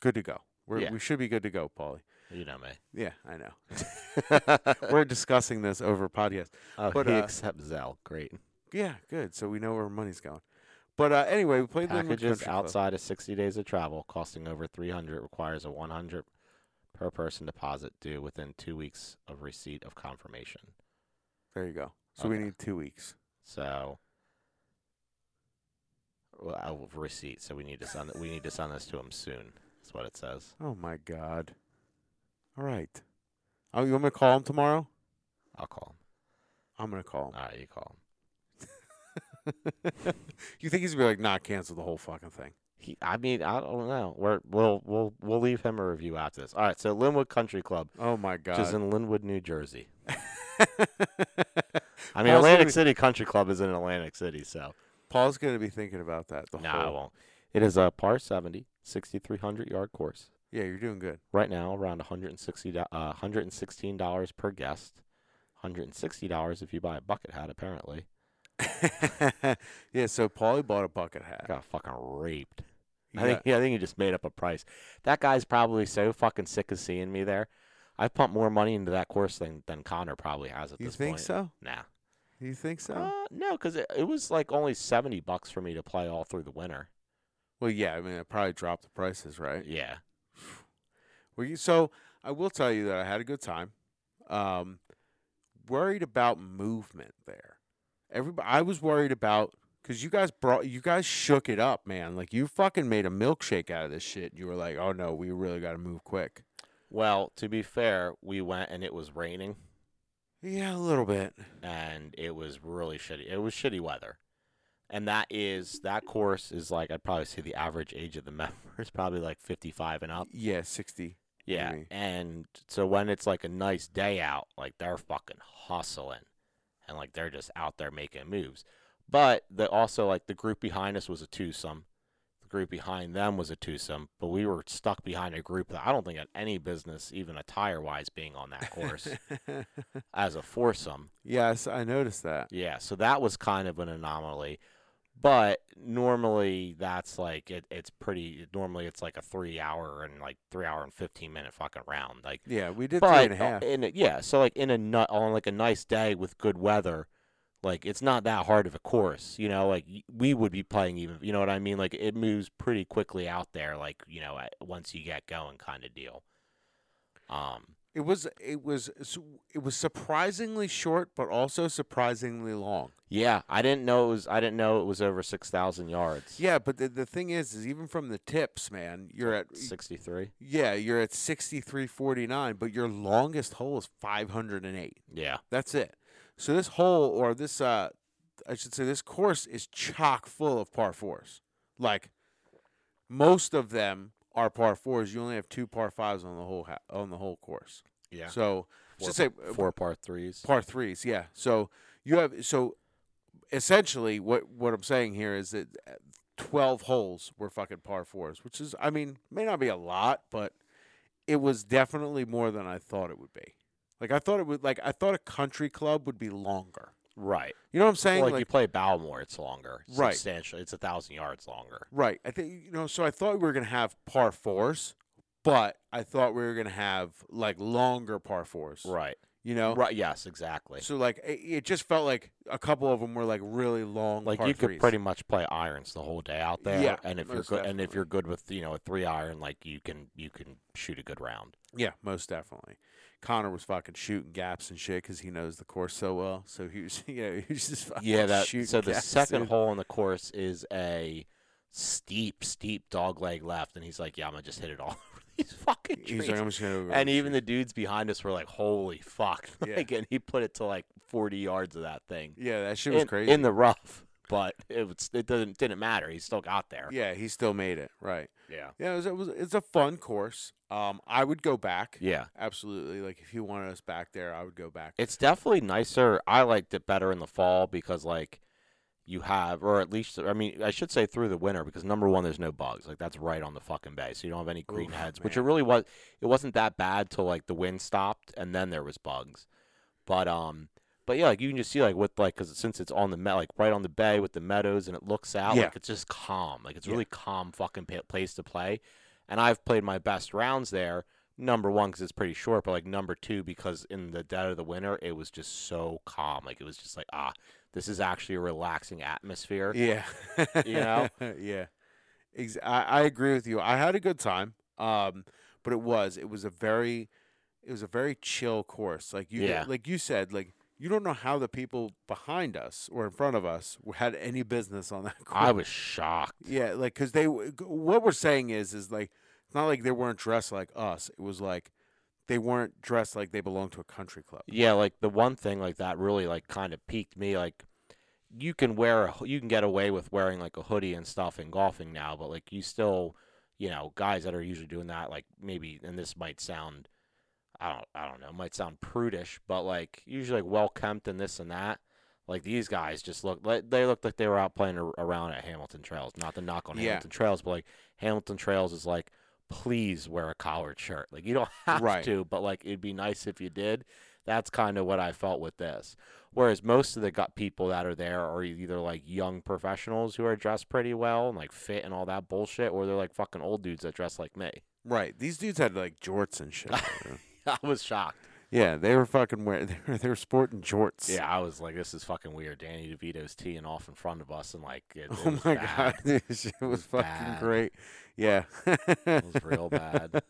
good to go. We're, Yeah. We should be good to go, Paulie. You know me. Yeah, I know. we're discussing this over podcast. oh, but, he uh, accepts Zelle. Great. Yeah, good. So we know where money's going. But uh, anyway, we played Packages Club. outside of 60 days of travel costing over 300 requires a 100 per person deposit due within two weeks of receipt of confirmation. There you go. So we need two weeks. So, well, of receipt. So we need to send we need to send this to him soon. That's what it says. Oh my God. All right. Oh, you want me to call him tomorrow? I'll call him. I'm gonna call him. All right, you call him. you think he's gonna be like, nah, cancel the whole fucking thing? He, I mean, I don't know. We're, we'll we'll we'll leave him a review after this. All right. So Linwood Country Club, Oh my which is in Linwood, New Jersey. I Paul's mean, gonna Atlantic be- City Country Club is in Atlantic City, so Paul's gonna be thinking about that. The no, whole. I won't. It is a par 70, 6,300 yard course. Yeah, you're doing good. Right now, around 160, do- uh, $116 per guest. $160 if you buy a bucket hat, apparently. yeah. So Paulie bought a bucket hat. Got fucking raped. I think yeah, I think he just made up a price. That guy's probably so fucking sick of seeing me there. I've pumped more money into that course than, than Connor probably has at you this point. You think so? Nah. You think so? Uh, no, because it, it was like only 70 bucks for me to play all through the winter. well, yeah. I mean, it probably dropped the prices, right? Yeah. Were you? So I will tell you that I had a good time. Um, worried about movement there. Everybody, I was worried about because you guys brought, you guys shook it up, man. Like you fucking made a milkshake out of this shit. You were like, oh no, we really got to move quick. Well, to be fair, we went and it was raining Yeah, a little bit. and it was really shitty. It was shitty weather. And that is that course is like I'd probably say the average age of the members probably like 55 and up. Yeah, sixty. Yeah. maybe. And so when it's like a nice day out, like they're fucking hustling and like they're just out there making moves. But the also like the group behind us was a twosome. The group behind them was a twosome, but we were stuck behind a group that I don't think had any business, even attire wise, being on that course as a foursome. yes, I noticed that. Yeah, so that was kind of an anomaly. But normally that's like it, it's pretty normally it's like a three hour and like three hour and fifteen minute fucking round. Like Yeah, we did three and a half. uh, in a, yeah, so like in a nut on like a nice day with good weather, like it's not that hard of a course, you know. Like we would be playing even, you know what I mean? Like it moves pretty quickly out there, like you know, once you get going, kind of deal. Um, It was it was it was surprisingly short, but also surprisingly long. yeah, I didn't know it was. I didn't know it was over six thousand yards. Yeah, but the the thing is, is even from the tips, man, you're at sixty three. yeah, you're at sixty three forty nine, but your longest hole is five hundred and eight. Yeah, That's it. So this hole or this uh, I should say this course is chock full of par fours. Like most of them are par fours. You only have two par fives on the whole ha- on the whole course. yeah. So four, say four par threes. par threes yeah so you have so essentially what what i'm saying here is that uh, 12 holes were fucking par fours which is i mean may not be a lot but it was definitely more than i thought it would be like i thought it would like i thought a country club would be longer Right. you know what i'm saying Well, like, you play Ballamor, it's longer. Right. Substantially, it's a thousand yards longer. right i think you know so i thought we were gonna have par fours but i thought we were gonna have like longer par fours Right. you know Right. Yes. Exactly. so like it, it just felt like a couple of them were like really long Like you could pretty much play irons the whole day out there. Yeah, and if you're good, and if you're good with you know a three iron, like you can you can shoot a good round. Yeah, most definitely. Connor was fucking shooting gaps and shit because he knows the course so well. So he was, you know, he was just fucking Yeah. That. shooting So the gaps, second dude. hole in the course is a steep, steep dog leg left, and he's like, "Yeah, I'm gonna just hit it all over these fucking trees." He's like, I'm just gonna. go and shoot." even the dudes behind us were like, "Holy fuck!" Yeah. Like, and he put it to like 40 yards of that thing. yeah, that shit was in, crazy. in the rough. But it was it didn't didn't matter. He still got there. Yeah, he still made it. Right. Yeah. Yeah, it was, it was it's a fun course. Um, I would go back. Yeah. Absolutely. Like if you wanted us back there, I would go back. It's definitely nicer. I liked it better in the fall because like you have, or at least I mean, I should say through the winter because number one, there's no bugs. Like that's right on the fucking bay, so you don't have any green Oof, heads. Which it really was. It wasn't that bad till like the wind stopped and then there was bugs. But um, but yeah, like you can just see like with like because since it's on the me- like right on the bay with the meadows and it looks out, Yeah. like it's just calm. Like it's Yeah. really calm fucking pa- place to play. And I've played my best rounds there. Number one because it's pretty short, but like number two because in the dead of the winter it was just so calm. Like it was just like ah, this is actually a relaxing atmosphere. Yeah. You know? yeah. Ex- I, I agree with you. I had a good time. Um, but it was it was a very it was a very chill course. Like you Yeah. like you said, like you don't know how the people behind us or in front of us had any business on that course. I was shocked. Yeah, like because they what we're saying is is like it's not like they weren't dressed like us. It was like they weren't dressed like they belonged to a country club. Yeah, like the one thing like that really like kind of piqued me. Like you can wear a, you can get away with wearing like a hoodie and stuff in golfing now, but like you still, you know, guys that are usually doing that, like maybe, and this might sound, I don't, I don't know, might sound prudish, but like usually like well kempt and this and that. Like these guys just look like they looked like they were out playing around at Hamilton Trails. Not to knock on Yeah. Hamilton Trails, but like Hamilton Trails is like, please wear a collared shirt. Like you don't have Right. to, but like it'd be nice if you did. That's kind of what I felt with this. Whereas most of the got people that are there are either like young professionals who are dressed pretty well and like fit and all that bullshit, or they're like fucking old dudes that dress like me. Right. These dudes had like jorts and shit. I was shocked. yeah, they were fucking wearing. They were, they were sporting jorts. Yeah, I was like, this is fucking weird. Danny DeVito's teeing off in front of us, and like, it, it Oh my bad. god, this shit was, was fucking bad. great. Yeah. It was real bad.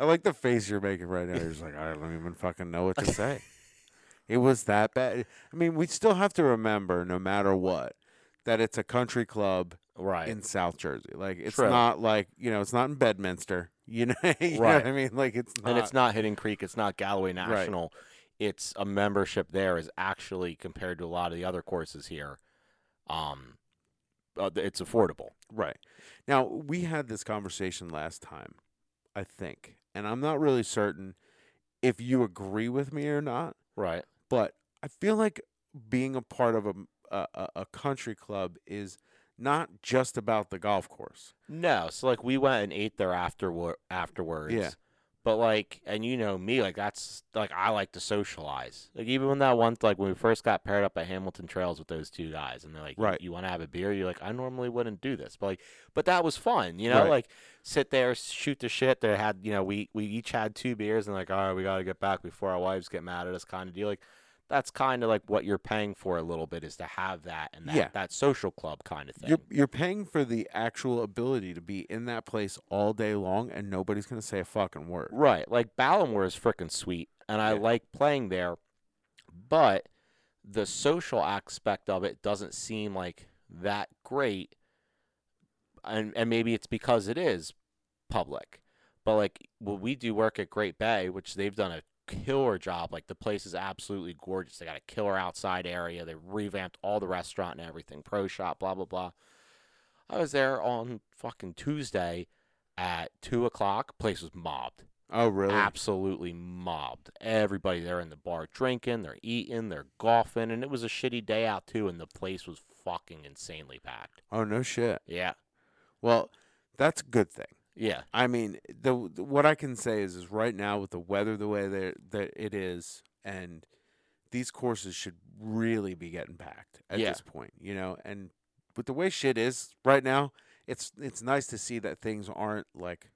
I like the face you're making right now. You're just like, I don't even fucking know what to say. it was that bad. I mean, we still have to remember, no matter what, that it's a country club Right. in South Jersey. Like, it's True. not like you know, it's not in Bedminster. You know, you know Right. what I mean? Like, it's not. and it's not Hidden Creek. It's not Galloway National. It's a membership there is actually compared to a lot of the other courses here. Um, uh, it's affordable. Right. Now, we had this conversation last time, I think, and I'm not really certain if you agree with me or not, Right. but I feel like being a part of a, a- a country club is not just about the golf course. No, so like we went and ate there after afterwards. Yeah. But like, and you know me, like that's like I like to socialize. Like even when that one, like when we first got paired up at Hamilton Trails with those two guys, and they're like, Right. you want to have a beer?" You're like, "I normally wouldn't do this," but like, but that was fun, you know. Right. Like sit there, shoot the shit. They had, you know, we we each had two beers, and like, all right, we got to get back before our wives get mad at us, kind of deal. Like that's kind of like what you're paying for a little bit is to have that and that Yeah. that social club kind of thing. You're you're paying for the actual ability to be in that place all day long, and nobody's gonna say a fucking word. Right. Like Ballamor is freaking sweet, and I Yeah. like playing there, but the social aspect of it doesn't seem like that great. And and maybe it's because it is public, but like well, we do work at Greate Bay, which they've done a killer job. Like the place is absolutely gorgeous. They got a killer outside area. They revamped all the restaurant and everything, pro shop, blah blah blah. I was there on fucking Tuesday at two o'clock. Place was mobbed Oh, really? absolutely mobbed. Everybody there in the bar drinking, they're eating, they're golfing, and it was a shitty day out too, and the place was fucking insanely packed. Oh no shit. Yeah, Well, that's a good thing. Yeah, I mean, the, the what I can say is, is right now with the weather the way that that it is, and these courses should really be getting packed at Yeah. this point, you know. And with the way shit is right now, it's it's nice to see that things aren't like,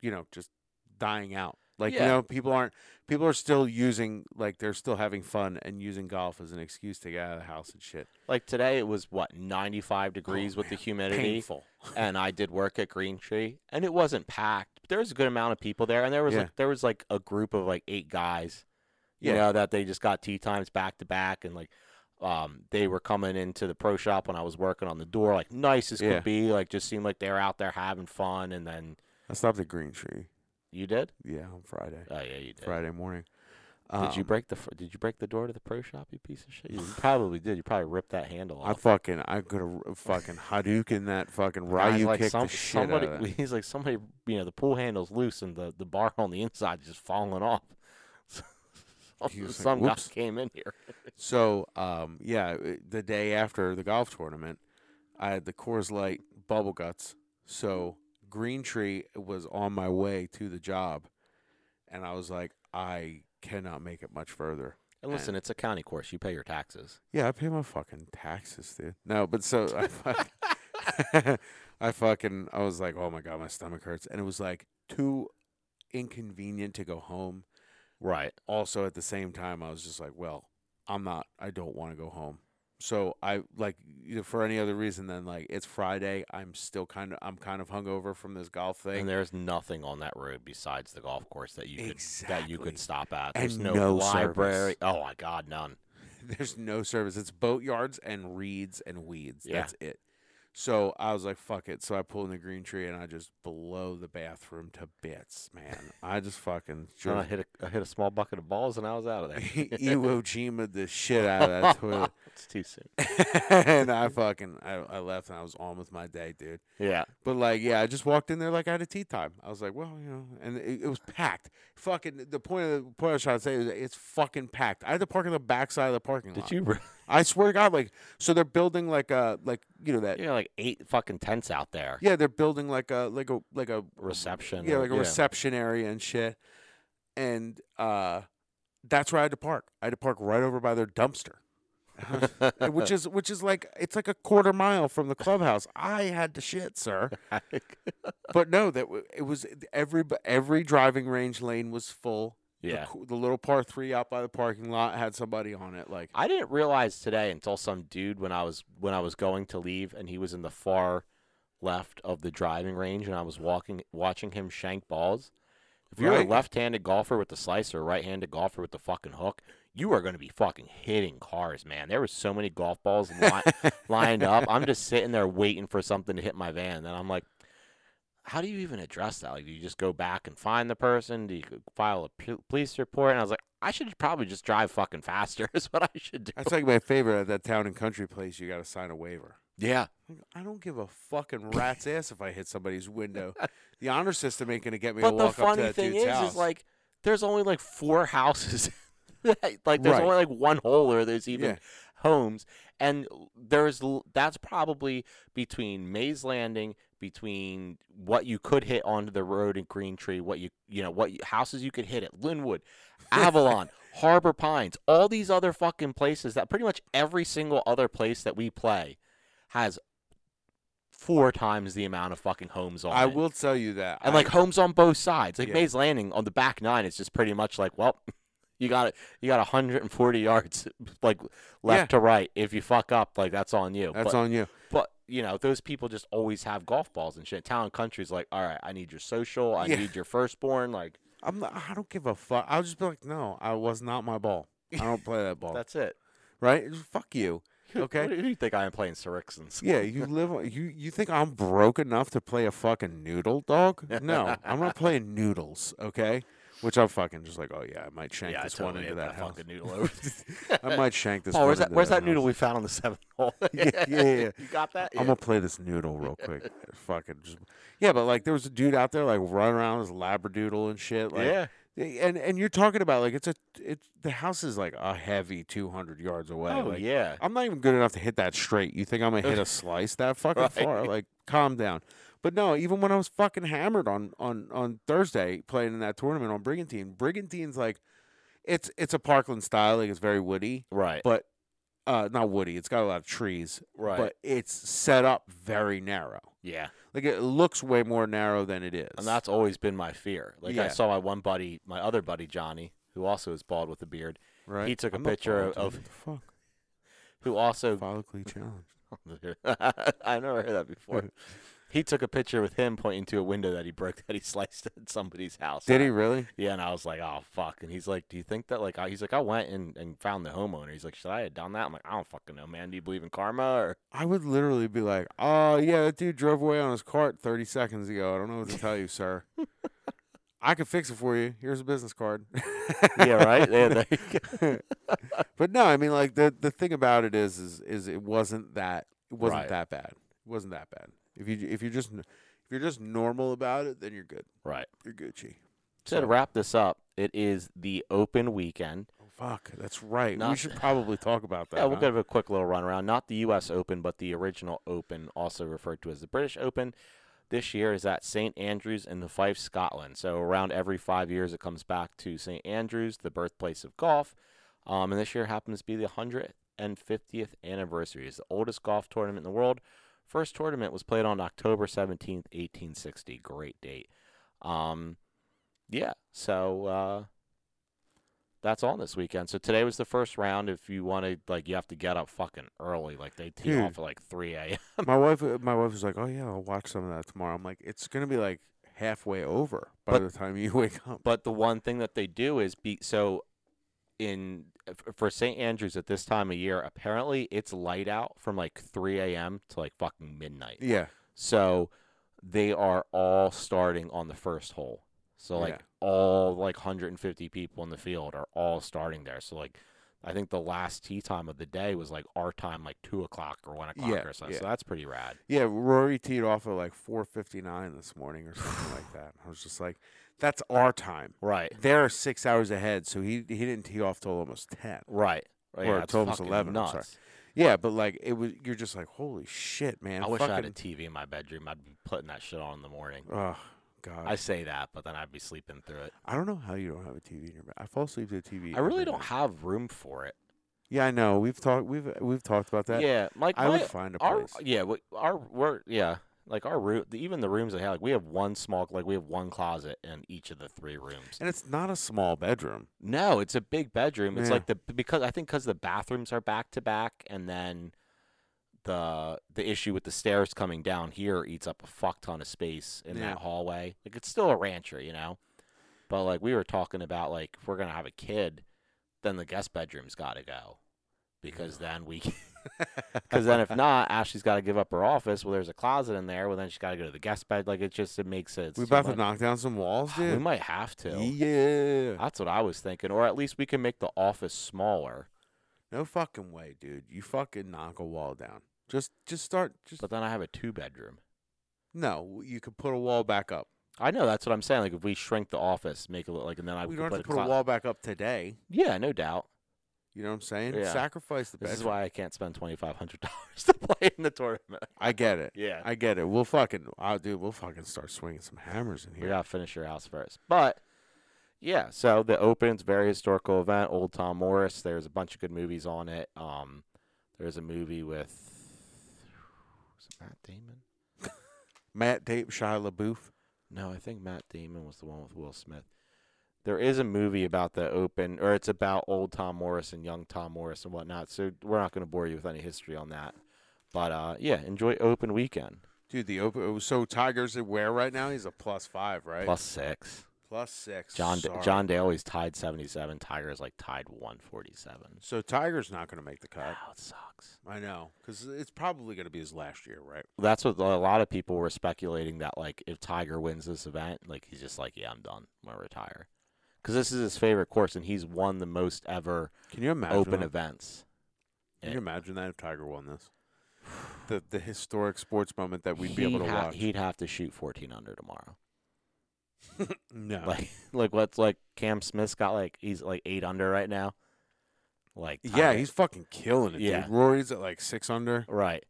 you know, just dying out. Like you know, people aren't people are still using like they're still having fun and using golf as an excuse to get out of the house and shit. Like today, it was what 95 degrees with the humidity, Painful. and I did work at Green Tree, and it wasn't packed. But there was a good amount of people there, and there was Yeah. like there was like a group of like eight guys, you Yeah. know, that they just got tee times back to back, and like. Um, they were coming into the pro shop when I was working on the door, like nice as Yeah. could be. Like just seemed like they were out there having fun. And then I stopped at Green Tree. You did? Yeah, on Friday. Oh yeah, you did. Friday morning. Did you Um, break the Did you break the door to the pro shop? You piece of shit. You probably did. You probably ripped that handle off. I fucking I could have fucking Hadouken that fucking Ryu like kicked some, the shit somebody. out of that. He's like somebody. You know, the pool handle's loose and the the bar on the inside is just falling off. He was like, some guy came in here. So, um, yeah, the day after the golf tournament, I had the Coors Light Bubble Guts. So, Green Tree was on my way to the job, and I was like, I cannot make it much further. And listen, it's a county course. You pay your taxes. Yeah, I pay my fucking taxes, dude. No, but so I, I fucking, I was like, oh my god, my stomach hurts, and it was like too inconvenient to go home. Right. also at the same time i was just like well i'm not i don't want to go home so i like you know, for any other reason than like it's friday i'm still kind of i'm kind of hungover from this golf thing And there's nothing on that road besides the golf course that you could that you could stop at. And There's no, no library. service. Oh my God, none. there's no service it's boatyards and reeds and weeds Yeah. that's it so i was like fuck it so i pull in the green tree and i just blow the bathroom to bits man i just fucking Then I hit a I hit a small bucket of balls and I was out of there. Iwo Jima the shit out of that toilet. it's too soon. and I fucking I, I left and I was on with my day, dude. Yeah. But like, yeah, I just walked in there like I had a tee time. I was like, well, you know, and it, it was packed. Fucking the point of the point I was trying to say is it's fucking packed. I had to park on the backside of the parking lot. Did you? I swear to God, like, so they're building like a like you know that. You got like eight fucking tents out there. Yeah, they're building like a like a like a Reception. Yeah, like a reception area and shit. And uh, that's where I had to park. I had to park right over by their dumpster. which is which is like it's like a quarter mile from the clubhouse. I had to shit, sir. But no, that w- it was every every driving range lane was full. The yeah. co- the, little par three out by the parking lot had somebody on it. Like I didn't realize today until some dude when I was when I was going to leave and he was in the far left of the driving range and I was walking watching him shank balls. If you're Right. a left-handed golfer with the slicer, right-handed golfer with the fucking hook, you are going to be fucking hitting cars, man. There were so many golf balls li- lined up. I'm just sitting there waiting for something to hit my van, and I'm like, how do you even address that? Like, do you just go back and find the person? Do you file a p- police report? And I was like, I should probably just drive fucking faster. Is what I should do. that's like my favorite at that town and country place. You got to sign a waiver. Yeah. I don't give a fucking rat's ass if I hit somebody's window. The honor system ain't gonna get me But to the walk up to funny that thing dude's is, house. is like there's only like four houses. like there's Right. only like one hole, or there's even Yeah. homes, and there's that's probably between Mays Landing, between what you could hit onto the road in Green Tree, what you you know what you, houses you could hit at Linwood, Avalon, Harbor Pines, all these other fucking places that pretty much every single other place that we play has four times the amount of fucking homes on I it. will tell you that. And I- like homes on both sides. Like Yeah. Mays Landing on the back nine, it's just pretty much like, well, you got it. You got 140 yards, like left Yeah. to right. If you fuck up, like that's on you. that's but, on you. You know, those people just always have golf balls and shit. Town country's like, all right, I need your social. I Yeah. need your firstborn. Like I'm not, I don't give a fuck. I'll just be like, no, I was not my ball. I don't play that ball. that's it. right? Fuck you. Okay. You think I am playing Srixons? Yeah, you live. on- You you think I'm broke enough to play a fucking noodle dog? No, I'm not playing noodles. Okay. Which I'm fucking just like, oh yeah, I might shank Yeah, this one into ate that house. fucking noodle over. I might shank this. Oh, one where's that? Where's that noodle house. we found on the seventh hole? Yeah, yeah, yeah. You got that? I'm gonna play this noodle real quick. fucking just yeah, but like there was a dude out there like running around with his labradoodle and shit. Like, yeah. and and you're talking about like it's a it's the house is like a heavy 200 yards away. Oh like, yeah. I'm not even good enough to hit that straight. You think I'm gonna hit a slice that fucking Right. far? Like, calm down. But no, even when I was fucking hammered on on on Thursday playing in that tournament on Brigantine, Brigantine's like, it's it's a Parkland style, like it's very woody, Right. but uh, not woody. It's got a lot of trees, Right. but it's set up very narrow. yeah. Like it looks way more narrow than it is. And that's always been my fear. Like I saw my one buddy, my other buddy Johnny, who also is bald with a beard, right. he took a I'm picture of-. What who also follically challenged. I never heard that before. he took a picture with him pointing to a window that he broke that he sliced at somebody's house. Did he really? Yeah, and I was like, oh fuck. And he's like, do you think that like I, he's like, I went and, and found the homeowner. He's like, should I have done that? I'm like, I don't fucking know, man. Do you believe in karma or? I would literally be like, "Oh yeah, that dude drove away on his cart 30 seconds ago. I don't know what to tell you, sir." I can fix it for you. Here's a business card. yeah, right. Yeah, there you go. but no, I mean, like the the thing about it is, is is it wasn't that it wasn't Right. that bad. It wasn't that bad. If you if you're just if you're just normal about it, then you're good. right. You're Gucci. So to wrap this up, it is the open weekend. Oh, fuck, that's right. we should probably talk about that. Yeah, we'll huh? give a quick little run around. Not the U.S. Open, but the original Open, also referred to as the British Open. This year is at St Andrews in the Fife, Scotland. So around every five years, it comes back to St Andrews, the birthplace of golf. Um, and this year happens to be the 150th anniversary. It's the oldest golf tournament in the world. First tournament was played on October 17th, 1860. Great date. Um, yeah, so uh, that's all this weekend. So today was the first round. If you want to, like, you have to get up fucking early. Like they tee Dude. off at like 3 a.m. my wife, my wife was like, "Oh yeah, I'll watch some of that tomorrow." I'm like, "It's gonna be like halfway over by But- the time you wake up." But the one thing that they do is be so in for St. Andrews at this time of year. Apparently, it's light out from like 3 a.m. to like fucking midnight. yeah, So they are all starting on the first hole. So like Yeah. all like 150 people in the field are all starting there. So like I think the last tee time of the day was like our time, like two o'clock or one o'clock Yeah, or so. yeah. So that's pretty rad. yeah. Rory teed off at like 4:59 this morning or something like that. I was just like, "That's our time." Right. They're six hours ahead, so he he didn't tee off till almost ten. Right. Right. Or yeah, it's till almost fucking 11, I'm Nuts. sorry. Yeah, but like it was, you're just like, "Holy shit, man!" I wish I had a fucking- TV in my bedroom. I'd be putting that shit on in the morning. Oh God, I say that, but then I'd be sleeping through it. I don't know how you don't have a TV in your bed. I fall asleep to a TV. I really don't night. have room for it. Yeah, I know. We've talked. We've we've talked about that. yeah, like I would find a our, place. Yeah, we, our we're yeah, like our room. Even the rooms I have, like we have one small, like we have one closet in each of the three rooms. And it's not a small bedroom. No, it's a big bedroom. It's Yeah. like the because I think because the bathrooms are back to back, and then the the issue with the stairs coming down here eats up a fuck ton of space in Yeah. that hallway. Like it's still a rancher, you know. But like we were talking about, like if we're gonna have a kid, then the guest bedroom's got to go, because then we. Because then, if not, Ashley's got to give up her office. Well, there's a closet in there. Well, then she's got to go to the guest bed. Like it just it makes it. we about to much. knock down some walls, dude. We might have to. Yeah. That's what I was thinking, or at least we can make the office smaller. No fucking way, dude. You fucking knock a wall down. Just just start. Just But then I have a two bedroom. no. You could put a wall back up. I know that's what I'm saying. Like if we shrink the office, make it look like, and then I we don't have put to put a wall back up today. Yeah, no doubt. You know what I'm saying? Yeah. Sacrifice the best. This is why I can't spend twenty five hundred dollars to play in the tournament. I get it. Yeah, I get it. We'll fucking. I'll do. We'll fucking start swinging some hammers in we here. gotta finish your house first. But yeah, so the Open's very historical event. Old Tom Morris. There's a bunch of good movies on it. Um, there's a movie with was it Matt Damon. Matt Damon, Shia LaBeouf. No, I think Matt Damon was the one with Will Smith. There is a movie about the Open, or it's about old Tom Morris and young Tom Morris and whatnot. So we're not going to bore you with any history on that. But uh, yeah, enjoy Open weekend. Dude, the open. So Tigers at where right now? He's a plus five, right? Plus six. Plus six. John Sorry. John Daly's tied seventy seven. Tiger's like tied one forty seven. So Tiger's not going to make the cut. Wow, it sucks. I know, because it's probably going to be his last year, right? That's what a lot of people were speculating that like if Tiger wins this event, like he's just like, yeah, I'm done. I'm gonna retire. Because this is his favorite course, and he's won the most ever Can you imagine? open that? events. Can you imagine that if Tiger won this? The the historic sports moment that we'd be able to ha- watch. He'd have to shoot 14 under tomorrow. no. Like, like what's like Cam Smith's got like he's like eight under right now. Like yeah, he's fucking killing it, Yeah. dude. Rory's at like six under. right.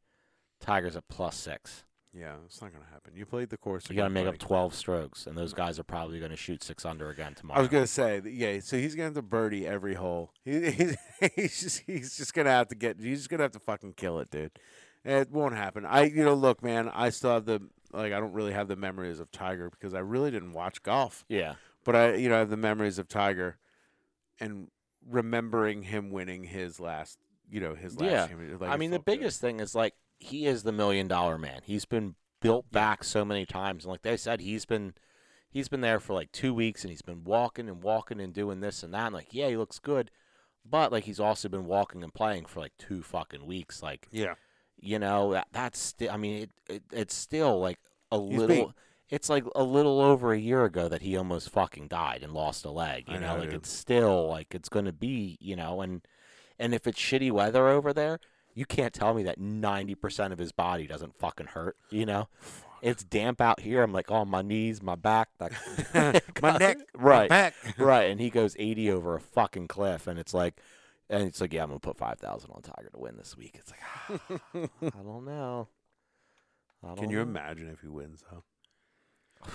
Tiger's at plus six. Yeah, it's not going to happen. You played the course. You got to make up 12 strokes, and those guys are probably going to shoot six under again tomorrow. I was gonna say, that- yeah. So he's gonna have to birdie every hole. He, he's, he's just he's just gonna have to get. He's just gonna have to fucking kill it, dude. It won't happen. I, you know, look, man. I still have the like. I don't really have the memories of Tiger because I really didn't watch golf. yeah, But I, you know, I have the memories of Tiger, and remembering him winning his last, you know, his last. Yeah. championship, like, I mean the good. biggest thing is like he is the million dollar man. He's been built back so many times, and like they said, he's been he's been there for like two weeks, and he's been walking and walking and doing this and that. And like, yeah, he looks good, but like he's also been walking and playing for like two fucking weeks. Like, Yeah. you know that that's still. I mean, it, it it's still like a He's little. it's like a little over a year ago that he almost fucking died and lost a leg. You know, know, like dude. it's still like it's gonna be, you know, and and if it's shitty weather over there, you can't tell me that ninety percent of his body doesn't fucking hurt. You know, it's damp out here. I'm like, oh, my knees, my back, like, my neck, my right, back. right, and he goes eighty over a fucking cliff, and it's like. And it's like, yeah, I'm gonna put five thousand on Tiger to win this week. It's like, ah, I don't know. I Can don't you know. imagine if he wins though?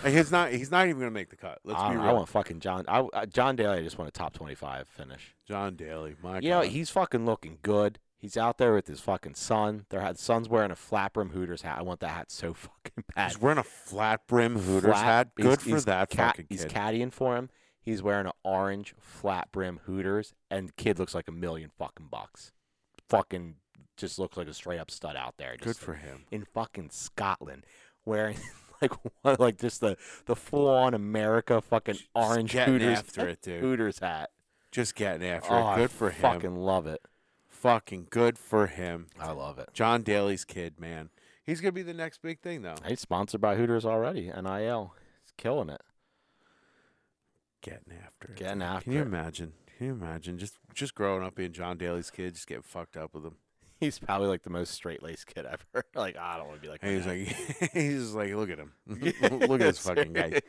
Like, he's not. He's not even gonna make the cut. Let's I, be real. I want fucking John. I, John Daly. I just want a top twenty-five finish. John Daly. My You know he's fucking looking good. He's out there with his fucking son. Their had son's wearing a flat brim Hooters hat. I want that hat so fucking bad. He's wearing a flat brim Hooters Flat- hat. Good for that cat- fucking kid. He's caddying for him. He's wearing an orange flat brim Hooters, and kid looks like a million fucking bucks. Fucking just looks like a straight up stud out there. Good Just for him. in fucking Scotland, wearing like what, like just the the full on America fucking Just orange getting Hooters after it, dude. Hooters hat. Just getting after oh, it. I Good for him. Fucking love it. Fucking good for him. I love it. John Daly's kid, man. He's gonna be the next big thing though. He's sponsored by Hooters already. NIL. He's killing it. Getting after it. Getting after Can you it. imagine? Can you imagine just just growing up being John Daly's kid, just getting fucked up with him? He's probably like the most straight laced kid ever. like I don't want to be like. He's like, he's just like, look at him, look at this fucking guy.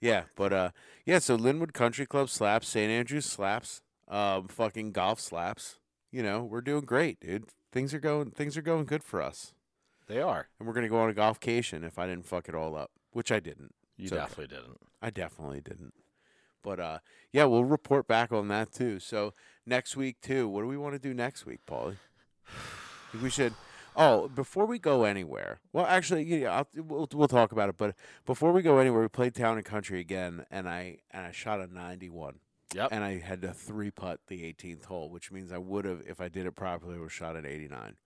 Yeah, but uh, yeah. So Linwood Country Club slaps, St Andrews slaps, um, fucking golf slaps. You know, we're doing great, dude. Things are going, things are going good for us, they are. and we're gonna go on a golfcation if I didn't fuck it all up, which I didn't. You okay. definitely didn't. I definitely didn't. But uh, yeah, we'll report back on that too. So next week too. What do we want to do next week, Paulie? We should. Oh, before we go anywhere, well, actually, yeah, I'll, we'll we'll talk about it. But before we go anywhere, we played Town and Country again, and I and I shot a ninety-one, Yep. and I had to three putt the eighteenth hole, which means I would have, if I did it properly, would have shot at eighty-nine.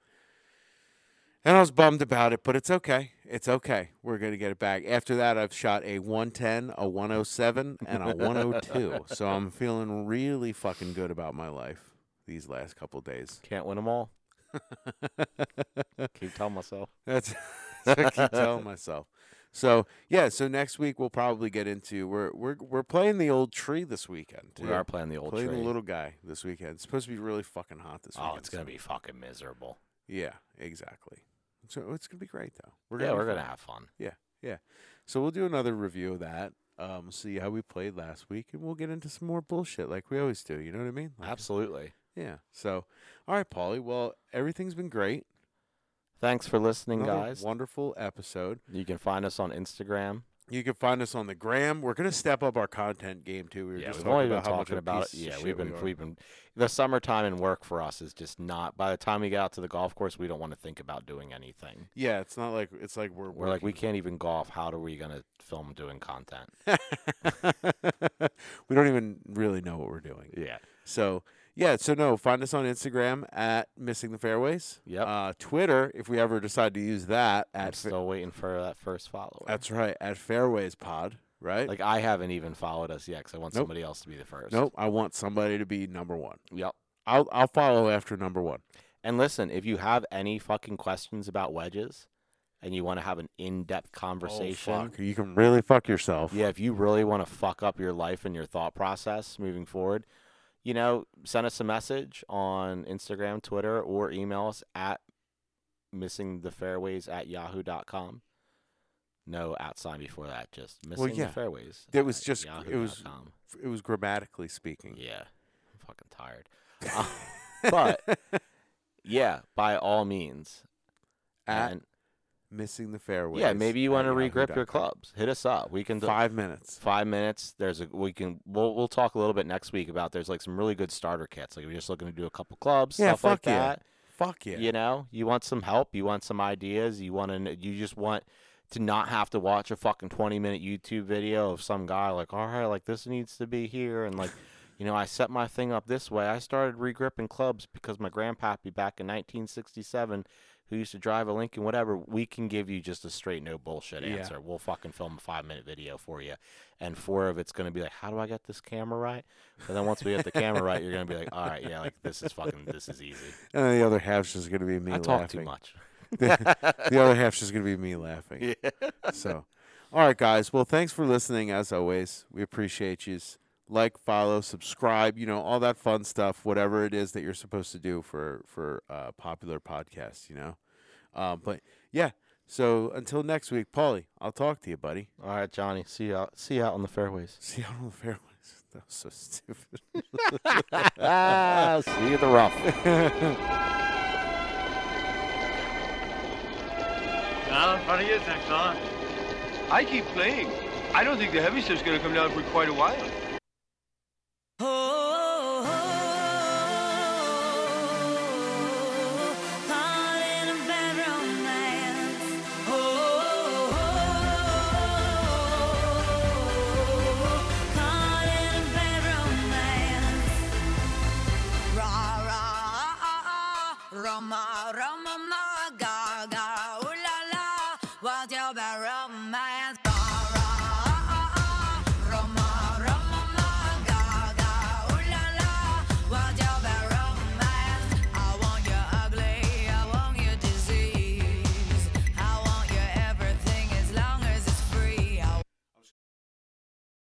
And I was bummed about it, but it's okay. It's okay. We're going to get it back. After that, I've shot a 110, a 107, and a 102. so I'm feeling really fucking good about my life these last couple days. Can't win them all. Keep telling myself. That's, that's I keep telling myself. So yeah, so next week we'll probably get into we're we're we're playing the old tree this weekend. We are playing the old playing tree. the little guy this weekend. It's supposed to be really fucking hot this weekend. oh, weekend. it's gonna so- be fucking miserable. Yeah, exactly. So it's gonna be great though. We're yeah, we're fun. gonna have fun. Yeah, yeah. So we'll do another review of that. Um, see how we played last week, and we'll get into some more bullshit like we always do. You know what I mean? Like, Absolutely. Yeah. So, all right, Paulie. Well, everything's been great. Thanks for listening, Another guys. Wonderful episode. You can find us on Instagram. You can find us on the gram. We're gonna step up our content game too. We were yeah, just we've talking only been about how talking about it. Yeah, we've been are. we've been the summertime and work for us is just not. By the time we get out to the golf course, we don't want to think about doing anything. Yeah, it's not like it's like we're We're like we can't even golf. How are we gonna film doing content? we don't even really know what we're doing. Yeah. So yeah, so no, find us on Instagram at Missing the Fairways. Yep. Uh, Twitter, if we ever decide to use that, I'm at Fa- still waiting for that first follower. that's right at Fairways Pod. Right. like I haven't even followed us yet because I want Nope. somebody else to be the first. nope. I want somebody to be number one. Yep. I'll I'll follow after number one. And listen, if you have any fucking questions about wedges, and you want to have an in-depth conversation, Oh, fuck. You can really fuck yourself. yeah, if you really want to fuck up your life and your thought process moving forward, you know, send us a message on Instagram, Twitter, or email us at missingthefairways at yahoo.com. No at sign before that, just missing yeah. the fairways. It was just- it was-. It was grammatically speaking. Yeah, I'm fucking tired. Uh, but yeah, by all means, At and Missing the fairway. yeah, maybe you want to regrip your clubs. Hit us up. We can do Five minutes. five minutes. There's a we can we'll we'll talk a little bit next week about there's like some really good starter kits. Like we're just looking to do a couple clubs, Yeah, stuff like fuck yeah. that. Fuck yeah. You know, you want some help, you want some ideas, you want to you just want to not have to watch a fucking 20 minute YouTube video of some guy like, all right, like this needs to be here and like. You know, I set my thing up this way. I started regripping clubs because my grandpappy back in 1967, who used to drive a Lincoln, whatever, we can give you just a straight no bullshit Yeah. answer. We'll fucking film a five minute video for you. And four of it's going to be like, how do I get this camera right? But then once we get the camera right, you're going to be like, all right, yeah, like this is fucking, this is easy. And then the other half's just gonna be me I talk laughing. too much. the other half's just gonna be me laughing. Yeah. So, All right, guys. Well, thanks for listening as always. We appreciate you. Like, follow, subscribe. You know all that fun stuff. Whatever it is that you're supposed to do for for uh, popular podcasts. You know. Um, but yeah. So until next week, Paulie, I'll talk to you, buddy. All right, Johnny. See you out. See you out on the fairways. See you out on the fairways. That was so stupid. ah, see you at the rough. Now in front of you, next on. I keep playing. I don't think the heavy stuff's gonna come down for quite a while. Oh,